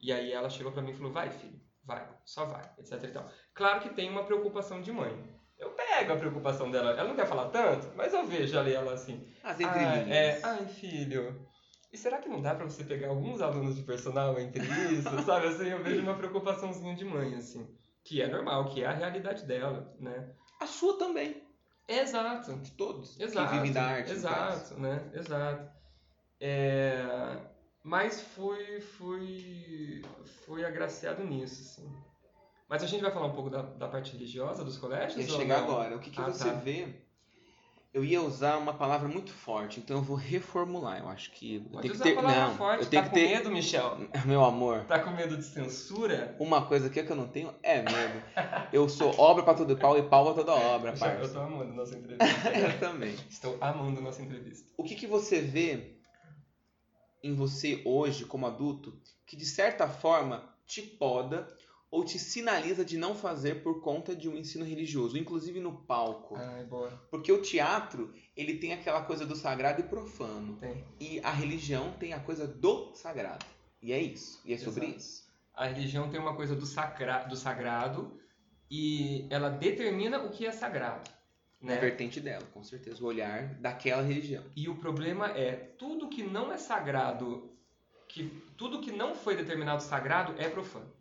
B: E aí ela chegou pra mim e falou: "Vai, filho, vai, só vai", etc e tal. Claro que tem uma preocupação de mãe. Eu pego a preocupação dela. Ela não quer falar tanto, mas eu vejo ali ela assim:
A: As
B: ah, é, ai, filho. E será que não dá pra você pegar alguns alunos de personal entre isso? Sabe assim, eu vejo uma preocupaçãozinha de mãe, assim. Que é normal, que é a realidade dela, né?
A: A sua também.
B: Exato.
A: De todos
B: Exato.
A: que vivem da arte.
B: Exato, né? Exato. É, Mas fui, fui, fui agraciado nisso, assim. Mas a gente vai falar um pouco da, da parte religiosa dos colégios?
A: Ia chegar
B: não?
A: agora. O que, que
B: Ah,
A: você
B: tá.
A: vê? Eu ia usar uma palavra muito forte, então eu vou reformular. Eu acho que. Eu
B: Pode
A: tenho que
B: usar
A: ter.
B: a palavra
A: Não,
B: forte.
A: eu tenho
B: tá
A: que
B: com
A: ter.
B: medo, Michel?
A: Meu amor,
B: Tá com medo de censura?
A: uma coisa aqui que eu não tenho é medo. Eu sou obra pra todo pau e pau pra toda obra,
B: Michel, eu
A: parça.
B: tô amando nossa entrevista.
A: Eu também.
B: Estou amando nossa entrevista.
A: O que, que você vê em você hoje, como adulto, que de certa forma te poda ou te sinaliza de não fazer por conta de um ensino religioso, inclusive no palco?
B: Ai.
A: Porque o teatro, ele tem aquela coisa do sagrado e profano.
B: Tem.
A: E a religião tem a coisa do sagrado. E é isso. E é sobre
B: Exato.
A: isso.
B: A religião tem uma coisa do, sacra... do sagrado e ela determina o que é sagrado.
A: A
B: Né?
A: vertente dela, com certeza. O olhar daquela religião.
B: E o problema é, tudo que não é sagrado, que tudo que não foi determinado sagrado é profano.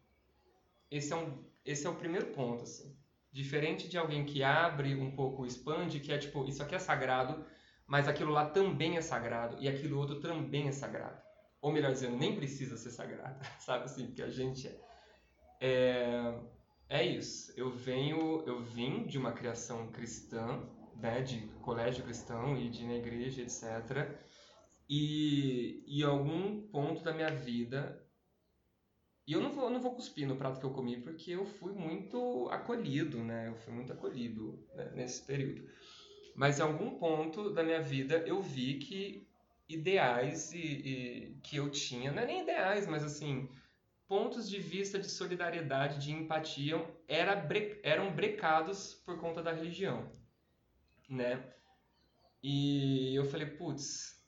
B: Esse é, um, esse é o primeiro ponto, assim. Diferente de alguém que abre um pouco, expande, que é tipo, isso aqui é sagrado, mas aquilo lá também é sagrado, e aquilo outro também é sagrado. Ou melhor dizendo, nem precisa ser sagrado, sabe assim, porque a gente é. É, é isso. Eu venho, eu vim de uma criação cristã, né, de colégio cristão e de na igreja, etc. E em algum ponto da minha vida, e eu não vou, não vou cuspir no prato que eu comi porque eu fui muito acolhido, né? Eu fui muito acolhido né, nesse período. Mas em algum ponto da minha vida eu vi que ideais e, e que eu tinha, não é nem ideais, mas assim, pontos de vista de solidariedade, de empatia, era bre- eram brecados por conta da religião, né? E eu falei, putz,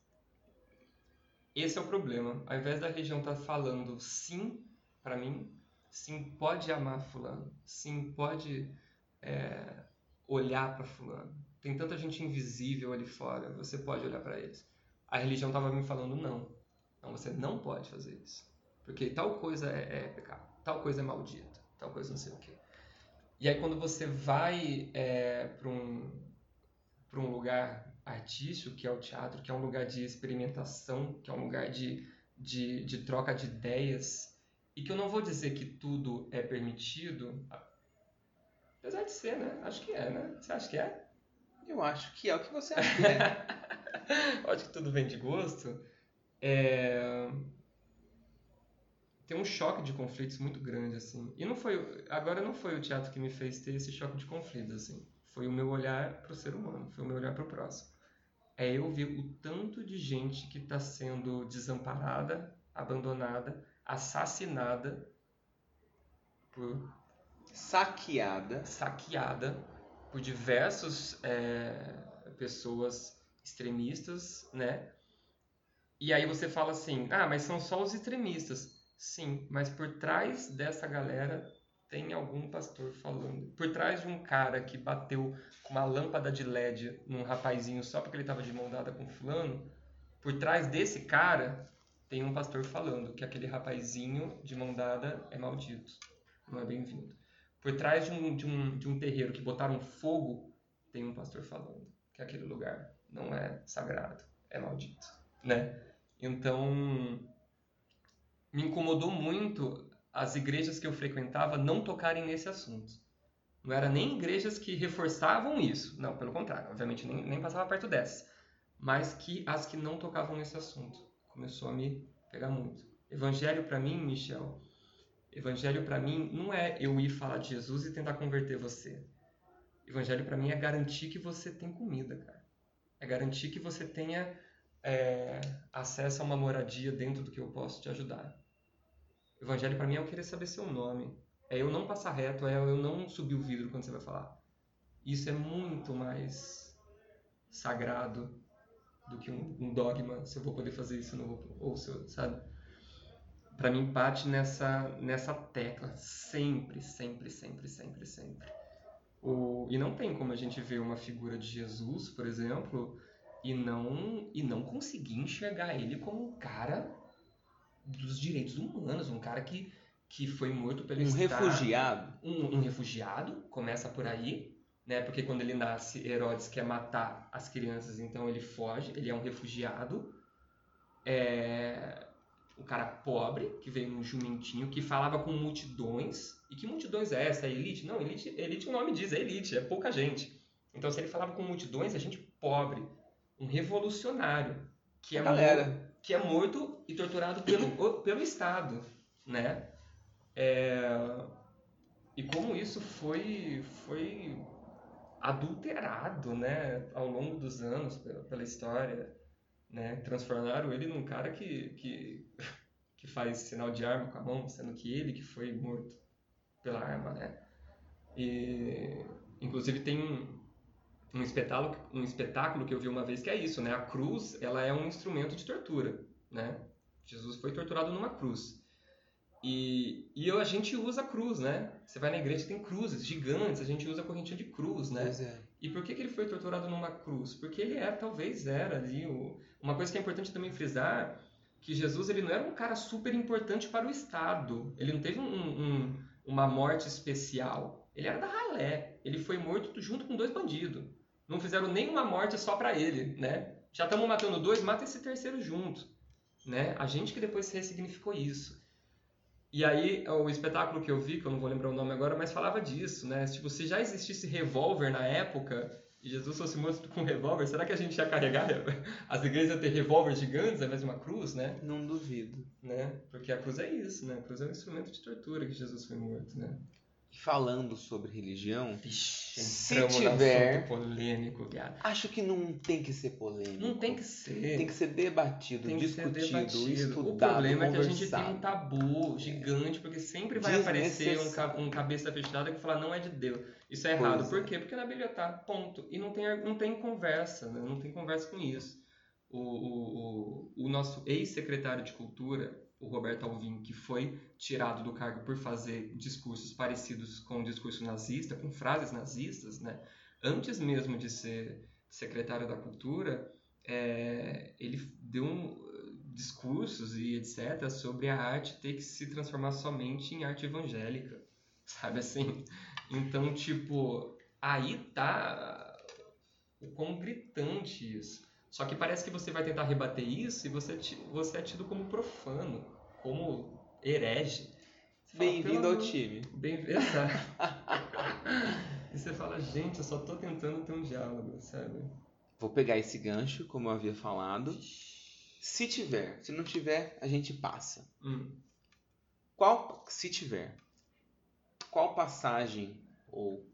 B: esse é o problema. Ao invés da religião estar falando sim para mim, sim pode amar fulano, sim pode é, olhar para fulano. Tem tanta gente invisível ali fora, você pode olhar para eles. A religião estava me falando não, não, você não pode fazer isso. Porque tal coisa é, é pecado, tal coisa é maldita, tal coisa não sei o quê. E aí quando você vai é, para um, pra um lugar artístico, que é o teatro, que é um lugar de experimentação, que é um lugar de, de, de troca de ideias, e que eu não vou dizer que tudo é permitido, apesar de ser, né? Acho que é, né? Você acha que é?
A: Eu acho que é o que você acha que é.
B: acho que tudo vem de gosto. É... Tem um choque de conflitos muito grande, assim. E não foi... Agora não foi o teatro que me fez ter esse choque de conflitos, assim. Foi o meu olhar para o ser humano, foi o meu olhar para o próximo. É eu ver o tanto de gente que está sendo desamparada, abandonada, assassinada por
A: saqueada
B: saqueada por diversas é, pessoas extremistas, né? E aí você fala assim, ah, mas são só os extremistas. Sim, mas por trás dessa galera tem algum pastor falando. Por trás de um cara que bateu com uma lâmpada de LED num rapazinho só porque ele estava de mão dada com fulano, por trás desse cara tem um pastor falando que aquele rapazinho de mão dada é maldito, não é bem-vindo. Por trás de um, de, um, de um terreiro que botaram fogo, tem um pastor falando que aquele lugar não é sagrado, é maldito, né? Então, me incomodou muito as igrejas que eu frequentava não tocarem nesse assunto. Não era nem igrejas que reforçavam isso, não, pelo contrário, obviamente nem, nem passava perto dessas, mas que as que não tocavam nesse assunto começou a me pegar muito. Evangelho para mim, Michel, evangelho para mim não é eu ir falar de Jesus e tentar converter você. Evangelho para mim é garantir que você tem comida, cara. É garantir que você tenha é, acesso a uma moradia dentro do que eu posso te ajudar. Evangelho para mim é eu querer saber seu nome. É eu não passar reto, é eu não subir o vidro quando você vai falar. Isso é muito mais sagrado do que um, um, dogma, se eu vou poder fazer isso, não vou, ou se eu, sabe? Para mim bate nessa nessa tecla sempre, sempre, sempre, sempre, sempre. O, e não tem como a gente ver uma figura de Jesus, por exemplo, e não e não conseguir enxergar ele como um cara dos direitos humanos, um cara que que foi morto pelo
A: um
B: Estado,
A: refugiado,
B: um, um refugiado, começa por aí, né? Porque quando ele nasce, Herodes quer matar as crianças, então ele foge, ele é um refugiado. É um cara pobre, que veio num jumentinho, que falava com multidões. E que multidões é essa? É elite? Não, elite, elite o nome diz, é elite, é pouca gente. Então, se ele falava com multidões, é gente pobre, um revolucionário, que é, morto, que é morto e torturado pelo, pelo Estado, né? É... E como isso foi, foi adulterado, né, ao longo dos anos pela, pela história, né, transformaram ele num cara que, que, que faz sinal de arma com a mão, sendo que ele que foi morto pela arma, né. E, inclusive tem um, um espetáculo, um espetáculo que eu vi uma vez que é isso, né, a cruz, ela é um instrumento de tortura, né. Jesus foi torturado numa cruz. E, e eu, a gente usa cruz, né? Você vai na igreja tem cruzes gigantes, a gente usa a correntinha de cruz, né?
A: É.
B: E por que, que ele foi torturado numa cruz? Porque ele é, talvez era ali. O... Uma coisa que é importante também frisar, que Jesus ele não era um cara super importante para o Estado. Ele não teve um, um, uma morte especial. Ele era da ralé. Ele foi morto junto com dois bandidos. Não fizeram nenhuma morte só para ele, né? Já estamos matando dois, mata esse terceiro junto. Né? A gente que depois ressignificou isso. E aí, o espetáculo que eu vi, que eu não vou lembrar o nome agora, mas falava disso, né? Tipo, se já existisse revólver na época e Jesus fosse morto com revólver, será que a gente ia carregar? As igrejas iam ter revólver gigantes ao invés de uma cruz, né?
A: Não duvido.
B: Né? Porque a cruz é isso, né? A cruz é um instrumento de tortura que Jesus foi morto, né?
A: Falando sobre religião,
B: Vixe,
A: se tiver
B: polêmico, viado.
A: Acho que não tem que ser polêmico.
B: Não tem que ser.
A: Tem que ser debatido, discutido,
B: debatido.
A: estudado,
B: O problema
A: conversado.
B: é que a gente tem um tabu gigante, porque sempre vai aparecer um, um cabeça fechada que fala não é de Deus. Isso é
A: Pois
B: errado.
A: é.
B: Por quê? Porque na Bíblia tá, ponto. E não tem, não tem conversa, né? Não tem conversa com isso. O, o, o, o nosso ex-secretário de Cultura, o Roberto Alvim, que foi tirado do cargo por fazer discursos parecidos com o discurso nazista, com frases nazistas, né? Antes mesmo de ser secretário da Cultura, é, ele deu um, discursos e etc sobre a arte ter que se transformar somente em arte evangélica, sabe assim? Então, tipo, aí tá o quão gritante isso. Só que parece que você vai tentar rebater isso e você, ti- você é tido como profano, como herege.
A: Bem-vindo ao time.
B: Bem, exato. e você fala, gente, eu só tô tentando ter um diálogo, sabe?
A: Vou pegar esse gancho, como eu havia falado. Se tiver, se não tiver, a gente passa.
B: Hum.
A: Qual, se tiver, qual passagem ou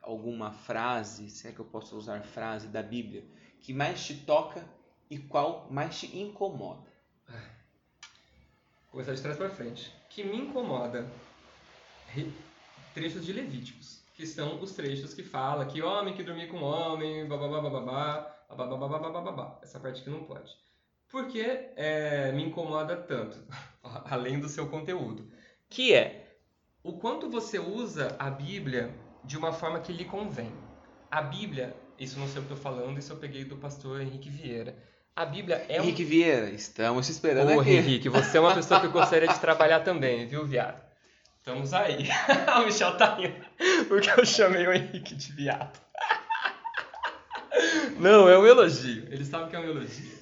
A: alguma frase, se é que eu posso usar frase da Bíblia, que mais te toca e qual mais te incomoda?
B: Vou começar de trás para frente. Que me incomoda re- trechos de Levíticos, que são os trechos que fala que homem que dormir com homem, bababá, bababá, bababá, bababá, bababá. Essa parte que não pode. Por que é, me incomoda tanto? Além do seu conteúdo. Que é o quanto você usa a Bíblia de uma forma que lhe convém. A Bíblia, isso não sei o que eu tô falando, isso eu peguei do pastor Henrique Vieira. A Bíblia é um
A: Henrique Vieira, estamos te esperando
B: Ô,
A: aqui.
B: Henrique, você é uma pessoa que eu gostaria de trabalhar também, viu, viado? Estamos aí. o Michel tá rindo porque eu chamei o Henrique de viado. Não, é um elogio. Ele sabe que é um elogio.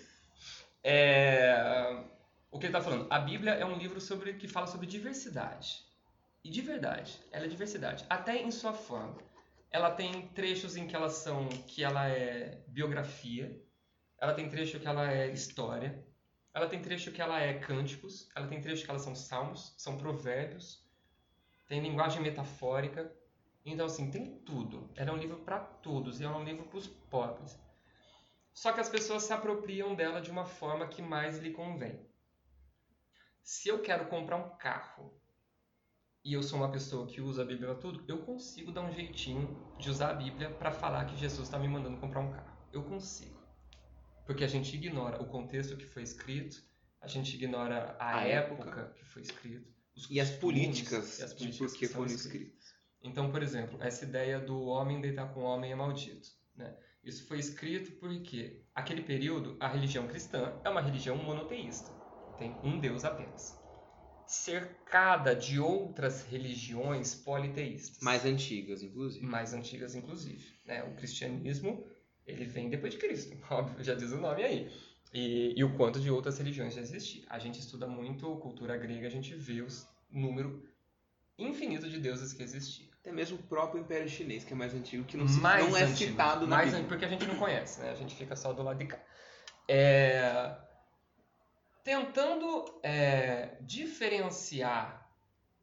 B: É... O que ele tá falando? A Bíblia é um livro sobre que fala sobre diversidade. E de verdade, ela é diversidade. Até em sua forma. Ela tem trechos em que ela são, que ela é biografia. Ela tem trecho que ela é história. Ela tem trecho que ela é cânticos, ela tem trecho que elas são salmos, são provérbios, tem linguagem metafórica. Então, assim, tem tudo. Ela é um livro para todos e é um livro para os pobres. Só que as pessoas se apropriam dela de uma forma que mais lhe convém. Se eu quero comprar um carro e eu sou uma pessoa que usa a Bíblia para tudo, eu consigo dar um jeitinho de usar a Bíblia para falar que Jesus está me mandando comprar um carro. Eu consigo. Porque a gente ignora o contexto que foi escrito, a gente ignora a,
A: A
B: época,
A: época.
B: que foi escrito, os
A: E as políticas,
B: e as
A: de
B: políticas
A: por
B: que
A: que foram
B: escritas.
A: escritas.
B: Então, por exemplo, essa ideia do homem deitar com o homem é maldito. Né? Isso foi escrito porque, aquele período, a religião cristã é uma religião monoteísta. Tem um Deus apenas. Cercada de outras religiões politeístas
A: Mais antigas, inclusive.
B: mais antigas, inclusive. Né? O cristianismo ele vem depois de Cristo, óbvio, já diz o nome aí. E, e o quanto de outras religiões já existiam. A gente estuda muito cultura grega, a gente vê o número infinito de deuses que existiam.
A: Até mesmo o próprio Império Chinês, que é mais antigo, que não, se-
B: mais
A: não é
B: antigo,
A: citado na
B: mais
A: Bíblia.
B: an- porque a gente não conhece, né? A gente fica só do lado de cá. É, Tentando é, diferenciar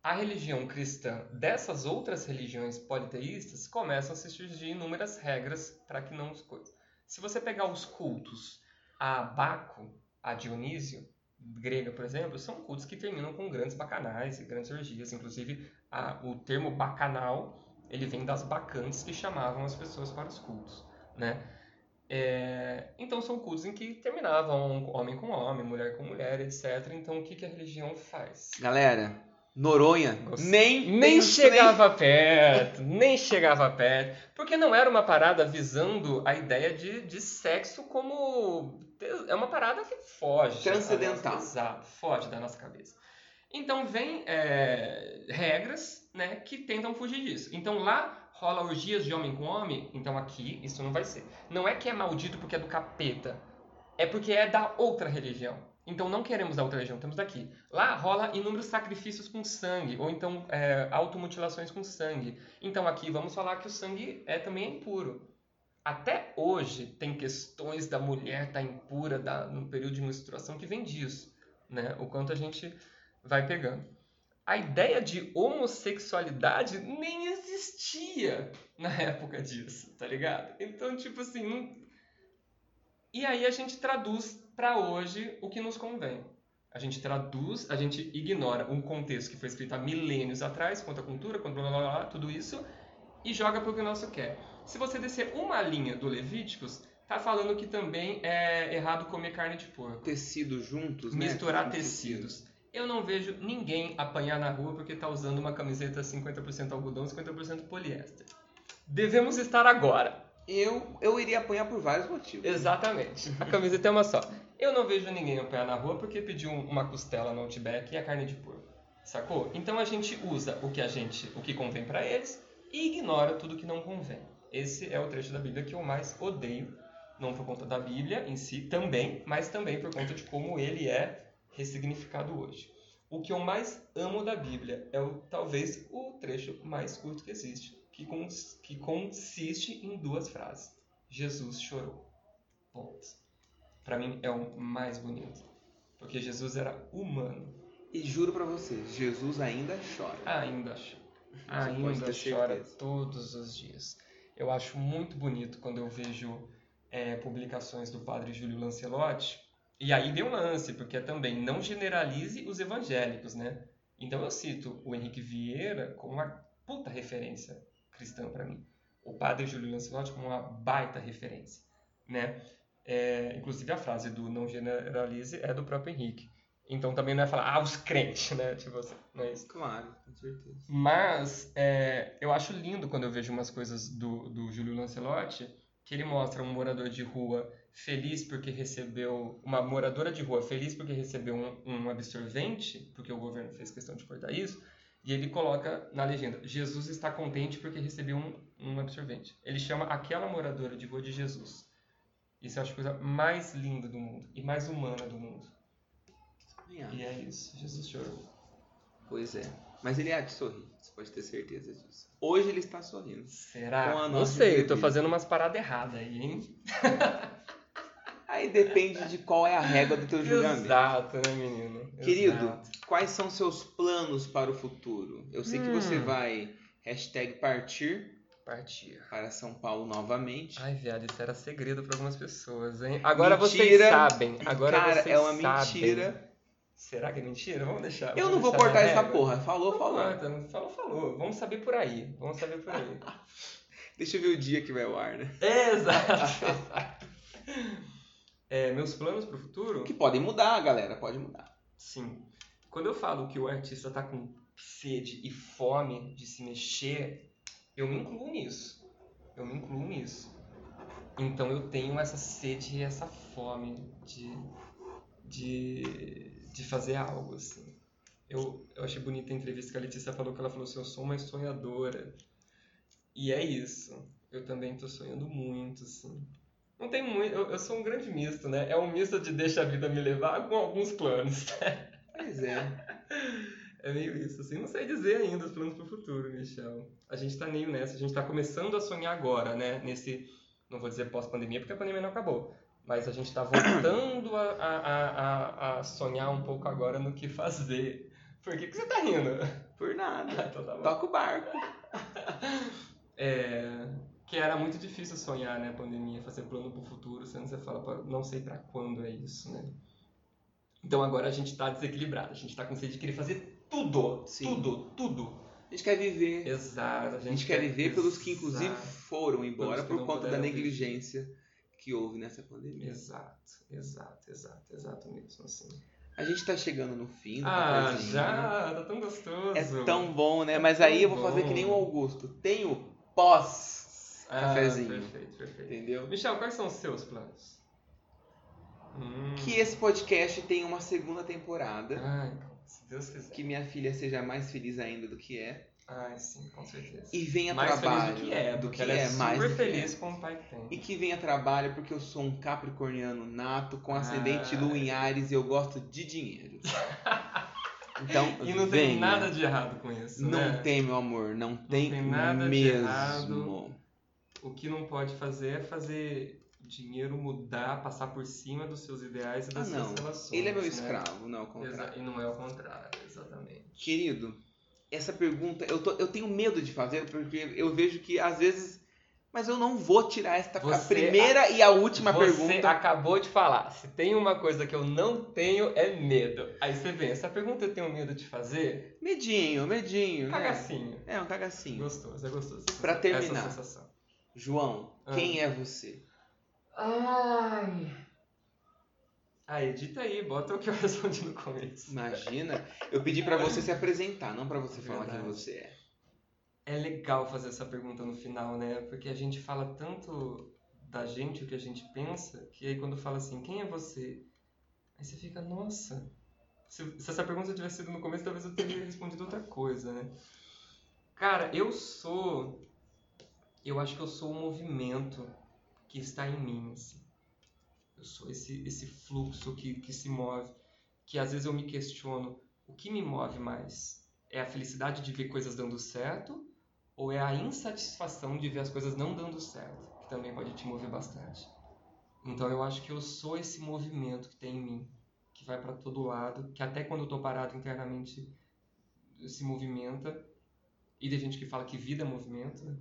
B: a religião cristã dessas outras religiões politeístas, começam a se surgir inúmeras regras para que não as coisas. Se você pegar os cultos a Baco, a Dionísio, grega, por exemplo, são cultos que terminam com grandes bacanais e grandes orgias. Inclusive, a- o termo bacanal ele vem das bacantes que chamavam as pessoas para os cultos, né? É, então são cultos em que terminavam homem com homem, mulher com mulher, etc. Então o que, que a religião faz?
A: Galera, Noronha
B: Gost-
A: nem,
B: Nem chegava perto, nem chegava perto, porque não era uma parada visando a ideia de, de sexo como. É uma parada que foge.
A: Transcendental.
B: Exato, foge da nossa cabeça. Então vem é, regras né, que tentam fugir disso. Então lá rola orgias de homem com homem, então aqui isso não vai ser. Não é que é maldito porque é do capeta, é porque é da outra religião. Então não queremos da outra religião, temos daqui. Lá rola inúmeros sacrifícios com sangue, ou então é, automutilações com sangue. Então aqui vamos falar que o sangue é também é impuro. Até hoje tem questões da mulher estar impura da, no período de menstruação que vem disso, né? O quanto a gente vai pegando. A ideia de homossexualidade nem existia na época disso, tá ligado? Então, tipo assim, não... e aí a gente traduz para hoje o que nos convém. A gente traduz, a gente ignora um contexto que foi escrito há milênios atrás, quanto à cultura, quanto blá, blá, blá, tudo isso, e joga para o que o nosso quer. Se você descer uma linha do Levíticos, tá falando que também é errado comer carne de porco.
A: Tecidos juntos, né?
B: Misturar tecidos. Eu não vejo ninguém apanhar na rua porque tá usando uma camiseta 50% algodão e 50% poliéster. Devemos estar agora.
A: Eu, eu iria apanhar por vários motivos.
B: Exatamente. A camiseta é uma só. Eu não vejo ninguém apanhar na rua porque pediu um- uma costela no Outback e a carne de porco. Sacou? Então a gente usa o que a gente, o que convém para eles e ignora tudo que não convém. Esse é o trecho da Bíblia que eu mais odeio, não por conta da Bíblia em si também, mas também por conta de como ele é ressignificado hoje. O que eu mais amo da Bíblia é o, talvez o trecho mais curto que existe, que, cons, que consiste em duas frases. Jesus chorou. Ponto. Para mim é o mais bonito, porque Jesus era humano.
A: E juro para você, Jesus ainda chora.
B: Ainda chora. Ainda chora todos os dias. Eu acho muito bonito quando eu vejo é, publicações do padre Júlio Lancelotti. E aí vem um lance, porque também não generalize os evangélicos, né? Então eu cito o Henrique Vieira como uma puta referência cristã para mim. O padre Júlio Lancelotti como uma baita referência, né? É, inclusive a frase do não generalize é do próprio Henrique. Então também não é falar, ah, os crentes, né? Tipo assim, não é isso.
A: Claro, com certeza.
B: Mas é, eu acho lindo quando eu vejo umas coisas do, do Júlio Lancelotti, que ele mostra um morador de rua feliz porque recebeu, uma moradora de rua feliz porque recebeu um, um absorvente, porque o governo fez questão de cortar isso, e ele coloca na legenda, Jesus está contente porque recebeu um, um absorvente. Ele chama aquela moradora de rua de Jesus. Isso eu acho a coisa mais linda do mundo e mais humana do mundo. E é isso, Jesus chorou.
A: Pois é. Mas ele há de sorrir, você pode ter certeza disso. Hoje ele está sorrindo.
B: Será? Não sei, eu tô fazendo umas paradas erradas aí, hein?
A: aí depende de qual é a régua do teu julgamento.
B: Exato, né, menino?
A: Querido, Exato. quais são seus planos para o futuro? Eu sei hum. que você hum. vai hashtag partir
B: partir
A: para São Paulo novamente.
B: Ai, viado, isso era segredo para algumas pessoas, hein? Agora mentira. vocês sabem. Agora
A: Cara,
B: vocês
A: é uma
B: sabem.
A: mentira
B: Será que é mentira? Vamos deixar.
A: Eu
B: vamos
A: não vou cortar essa porra. Falou, falou.
B: falou, falou. Vamos saber por aí. Vamos saber por aí.
A: Deixa eu ver o dia que vai ao ar, né?
B: Exato. é, meus planos pro futuro?
A: Que podem mudar, galera. Pode mudar.
B: Sim. Quando eu falo que o artista tá com sede e fome de se mexer, eu me incluo nisso. Eu me incluo nisso. Então eu tenho essa sede e essa fome de, de de fazer algo, assim. Eu, eu achei bonita a entrevista que a Letícia falou, que ela falou assim, eu sou uma sonhadora. E é isso. Eu também tô sonhando muito, assim. Não tem muito... Eu, eu sou um grande misto, né? É um misto de deixa a vida me levar com alguns planos.
A: Pois é.
B: É meio isso, assim. Não sei dizer ainda os planos pro futuro, Michel. A gente tá meio nessa. A gente tá começando a sonhar agora, né? Nesse... Não vou dizer pós-pandemia, porque a pandemia não acabou mas a gente está voltando a, a, a, a, sonhar um pouco agora no que fazer. Por que, que você está rindo?
A: Por nada. então tá Toca o barco.
B: É, que era muito difícil sonhar, né, pandemia, fazer plano para o futuro, sendo você fala, não sei para quando é isso, né? Então agora a gente está desequilibrado, a gente está com sede de querer fazer tudo, Sim. tudo, tudo.
A: A gente quer viver.
B: Exato.
A: A gente, a gente quer, quer, viver pelos que inclusive foram embora por conta da negligência que houve nessa pandemia.
B: Exato, exato, exato, exato mesmo, assim.
A: A gente tá chegando no fim do
B: Ah, já? Tá tão gostoso.
A: É tão bom, né? Mas aí eu vou fazer que nem o Augusto. Tem o pós cafezinho.
B: Ah, perfeito, perfeito.
A: Entendeu?
B: Michel, quais são os seus planos?
A: Hum. Que esse podcast tenha uma segunda temporada.
B: Ai, se Deus quiser.
A: Que minha filha seja mais feliz ainda do que é.
B: Ah, sim, com certeza.
A: E venha
B: mais
A: trabalho.
B: do que é, do que ela é, é
A: mais
B: super feliz com o pai que tem.
A: E que venha trabalho porque eu sou um capricorniano nato, com ascendente ah. lua em Ares e eu gosto de dinheiro.
B: Então, e não venha. tem nada de errado com isso.
A: Não
B: né?
A: tem, meu amor, não, não tem,
B: tem nada
A: mesmo.
B: de errado. O que não pode fazer é fazer dinheiro mudar, passar por cima dos seus ideais e das
A: ah,
B: suas relações.
A: Ele é meu
B: né?
A: escravo, não é o contrário.
B: E não é o contrário, exatamente.
A: Querido, essa pergunta eu, tô, eu tenho medo de fazer porque eu vejo que às vezes. Mas eu não vou tirar esta você, primeira a, e a última
B: você
A: pergunta. Você
B: acabou de falar. Se tem uma coisa que eu não tenho é medo. Aí você vem, essa pergunta eu tenho medo de fazer?
A: Medinho, medinho.
B: Né? Cagacinho.
A: Né? É, um cagacinho.
B: Gostoso, é gostoso.
A: Pra terminar. João, ah. quem é você?
B: Ai. Ah, edita aí, bota o que eu respondi no começo.
A: Imagina, eu pedi para você se apresentar, não para você falar quem você é.
B: É legal fazer essa pergunta no final, né? Porque a gente fala tanto da gente, o que a gente pensa, que aí quando fala assim, quem é você? Aí você fica, nossa, se, se essa pergunta tivesse sido no começo, talvez eu teria respondido outra coisa, né? Cara, eu sou. Eu acho que eu sou um movimento que está em mim, assim. Eu sou esse, esse fluxo que, que se move, que às vezes eu me questiono o que me move mais? É a felicidade de ver coisas dando certo ou é a insatisfação de ver as coisas não dando certo, que também pode te mover bastante. Então eu acho que eu sou esse movimento que tem em mim, que vai para todo lado, que até quando eu tô parado internamente se movimenta. E tem gente que fala que vida é movimento, né?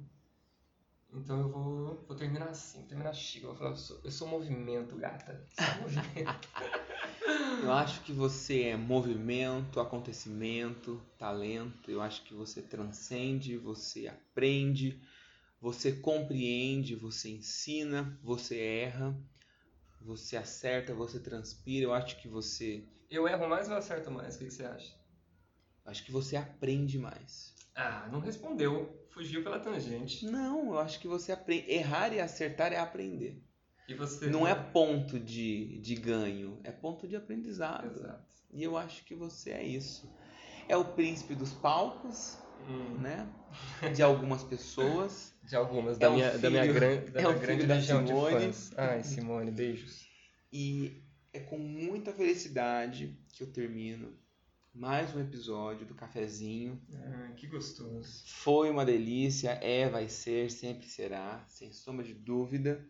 B: Então eu vou, vou terminar assim, vou terminar chique. Eu vou falar, eu sou, eu sou movimento, gata. Sou movimento.
A: Eu acho que você é movimento, acontecimento, talento. Eu acho que você transcende, você aprende, você compreende, você ensina, você erra, você acerta, você transpira. Eu acho que você.
B: Eu erro mais ou acerto mais? O que, que você acha?
A: Eu acho que você aprende mais.
B: Ah, não respondeu. Fugiu pela tangente.
A: Não, eu acho que você aprende. Errar e acertar é aprender.
B: E você.
A: Não é ponto de, de ganho, é ponto de aprendizado.
B: Exato.
A: E eu acho que você é isso. É o príncipe dos palcos,
B: Hum,
A: né? De algumas pessoas.
B: De algumas,
A: É
B: da, minha, da minha,
A: filho-
B: gran, da
A: é
B: minha grande
A: filho
B: legião de
A: Simone.
B: fãs. Ai, Simone, beijos.
A: E é com muita felicidade que eu termino mais um episódio do Cafezinho.
B: Ah, que gostoso.
A: Foi uma delícia, é, vai ser, sempre será, sem sombra de dúvida.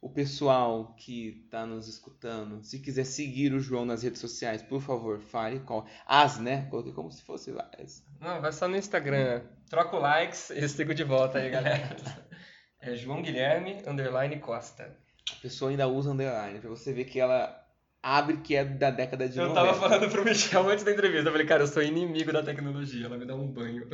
A: O pessoal que está nos escutando, se quiser seguir o João nas redes sociais, por favor, fale qual. As, né? Coloquei como se fosse as.
B: Não, vai só no Instagram. Troca o likes e eu sigo de volta aí, galera. É João Guilherme, underline Costa.
A: A pessoa ainda usa underline, pra você ver que ela abre que é da década de
B: Eu
A: 90.
B: tava falando pro Michel antes da entrevista. Eu falei, cara, eu sou inimigo da tecnologia. Ela me dá um banho.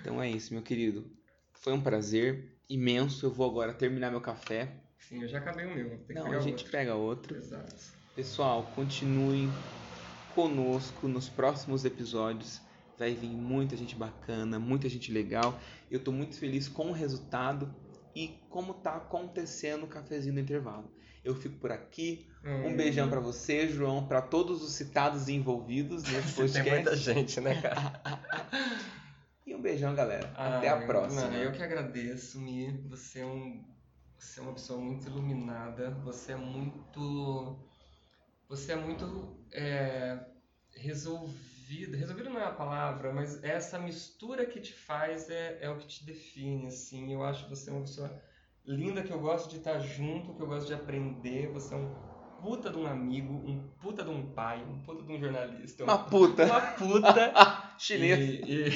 A: Então é isso, meu querido. Foi um prazer imenso. Eu vou agora terminar meu café.
B: Sim, eu já acabei o meu. Tem que
A: Não, a gente
B: outro.
A: pega outro.
B: Exato.
A: Pessoal, continuem conosco nos próximos episódios. Vai vir muita gente bacana, muita gente legal. Eu tô muito feliz com o resultado e como tá acontecendo o cafezinho no intervalo. Eu fico por aqui. Um
B: Hum,
A: beijão pra você, João, pra todos os citados e envolvidos nesse
B: Tem
A: podcast.
B: muita gente, né, cara?
A: E um beijão, galera. Até
B: Ah,
A: a próxima.
B: Não, eu que agradeço, Mi. Você é, um, você é uma pessoa muito iluminada. Você é muito. Você é muito é, resolvida. Resolvida não é a palavra, mas essa mistura que te faz é, é o que te define, assim. Eu acho que você é uma pessoa linda que eu gosto de estar junto, que eu gosto de aprender. Você é um puta de um amigo, um puta de um pai, um puta de um jornalista. um
A: Uma puta.
B: uma puta
A: Chinês.
B: e, e,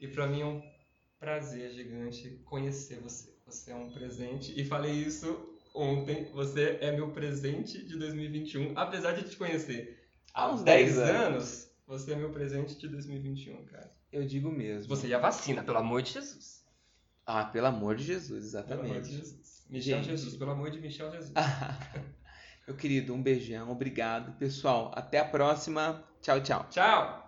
B: e para mim é um prazer gigante conhecer você. Você é um presente. E falei isso ontem. Você é meu presente de 2021. Apesar de te conhecer
A: Há uns 10
B: anos, você é meu presente de 2021, cara.
A: Eu digo mesmo.
B: Você e a vacina, pelo amor de Jesus.
A: Ah, pelo amor de Jesus,
B: Pelo amor de
A: exatamente.
B: Jesus. Michel
A: Gente.
B: Jesus, pelo amor de Michel Jesus.
A: Meu querido, um beijão, obrigado. Pessoal, até a próxima. Tchau, tchau.
B: Tchau!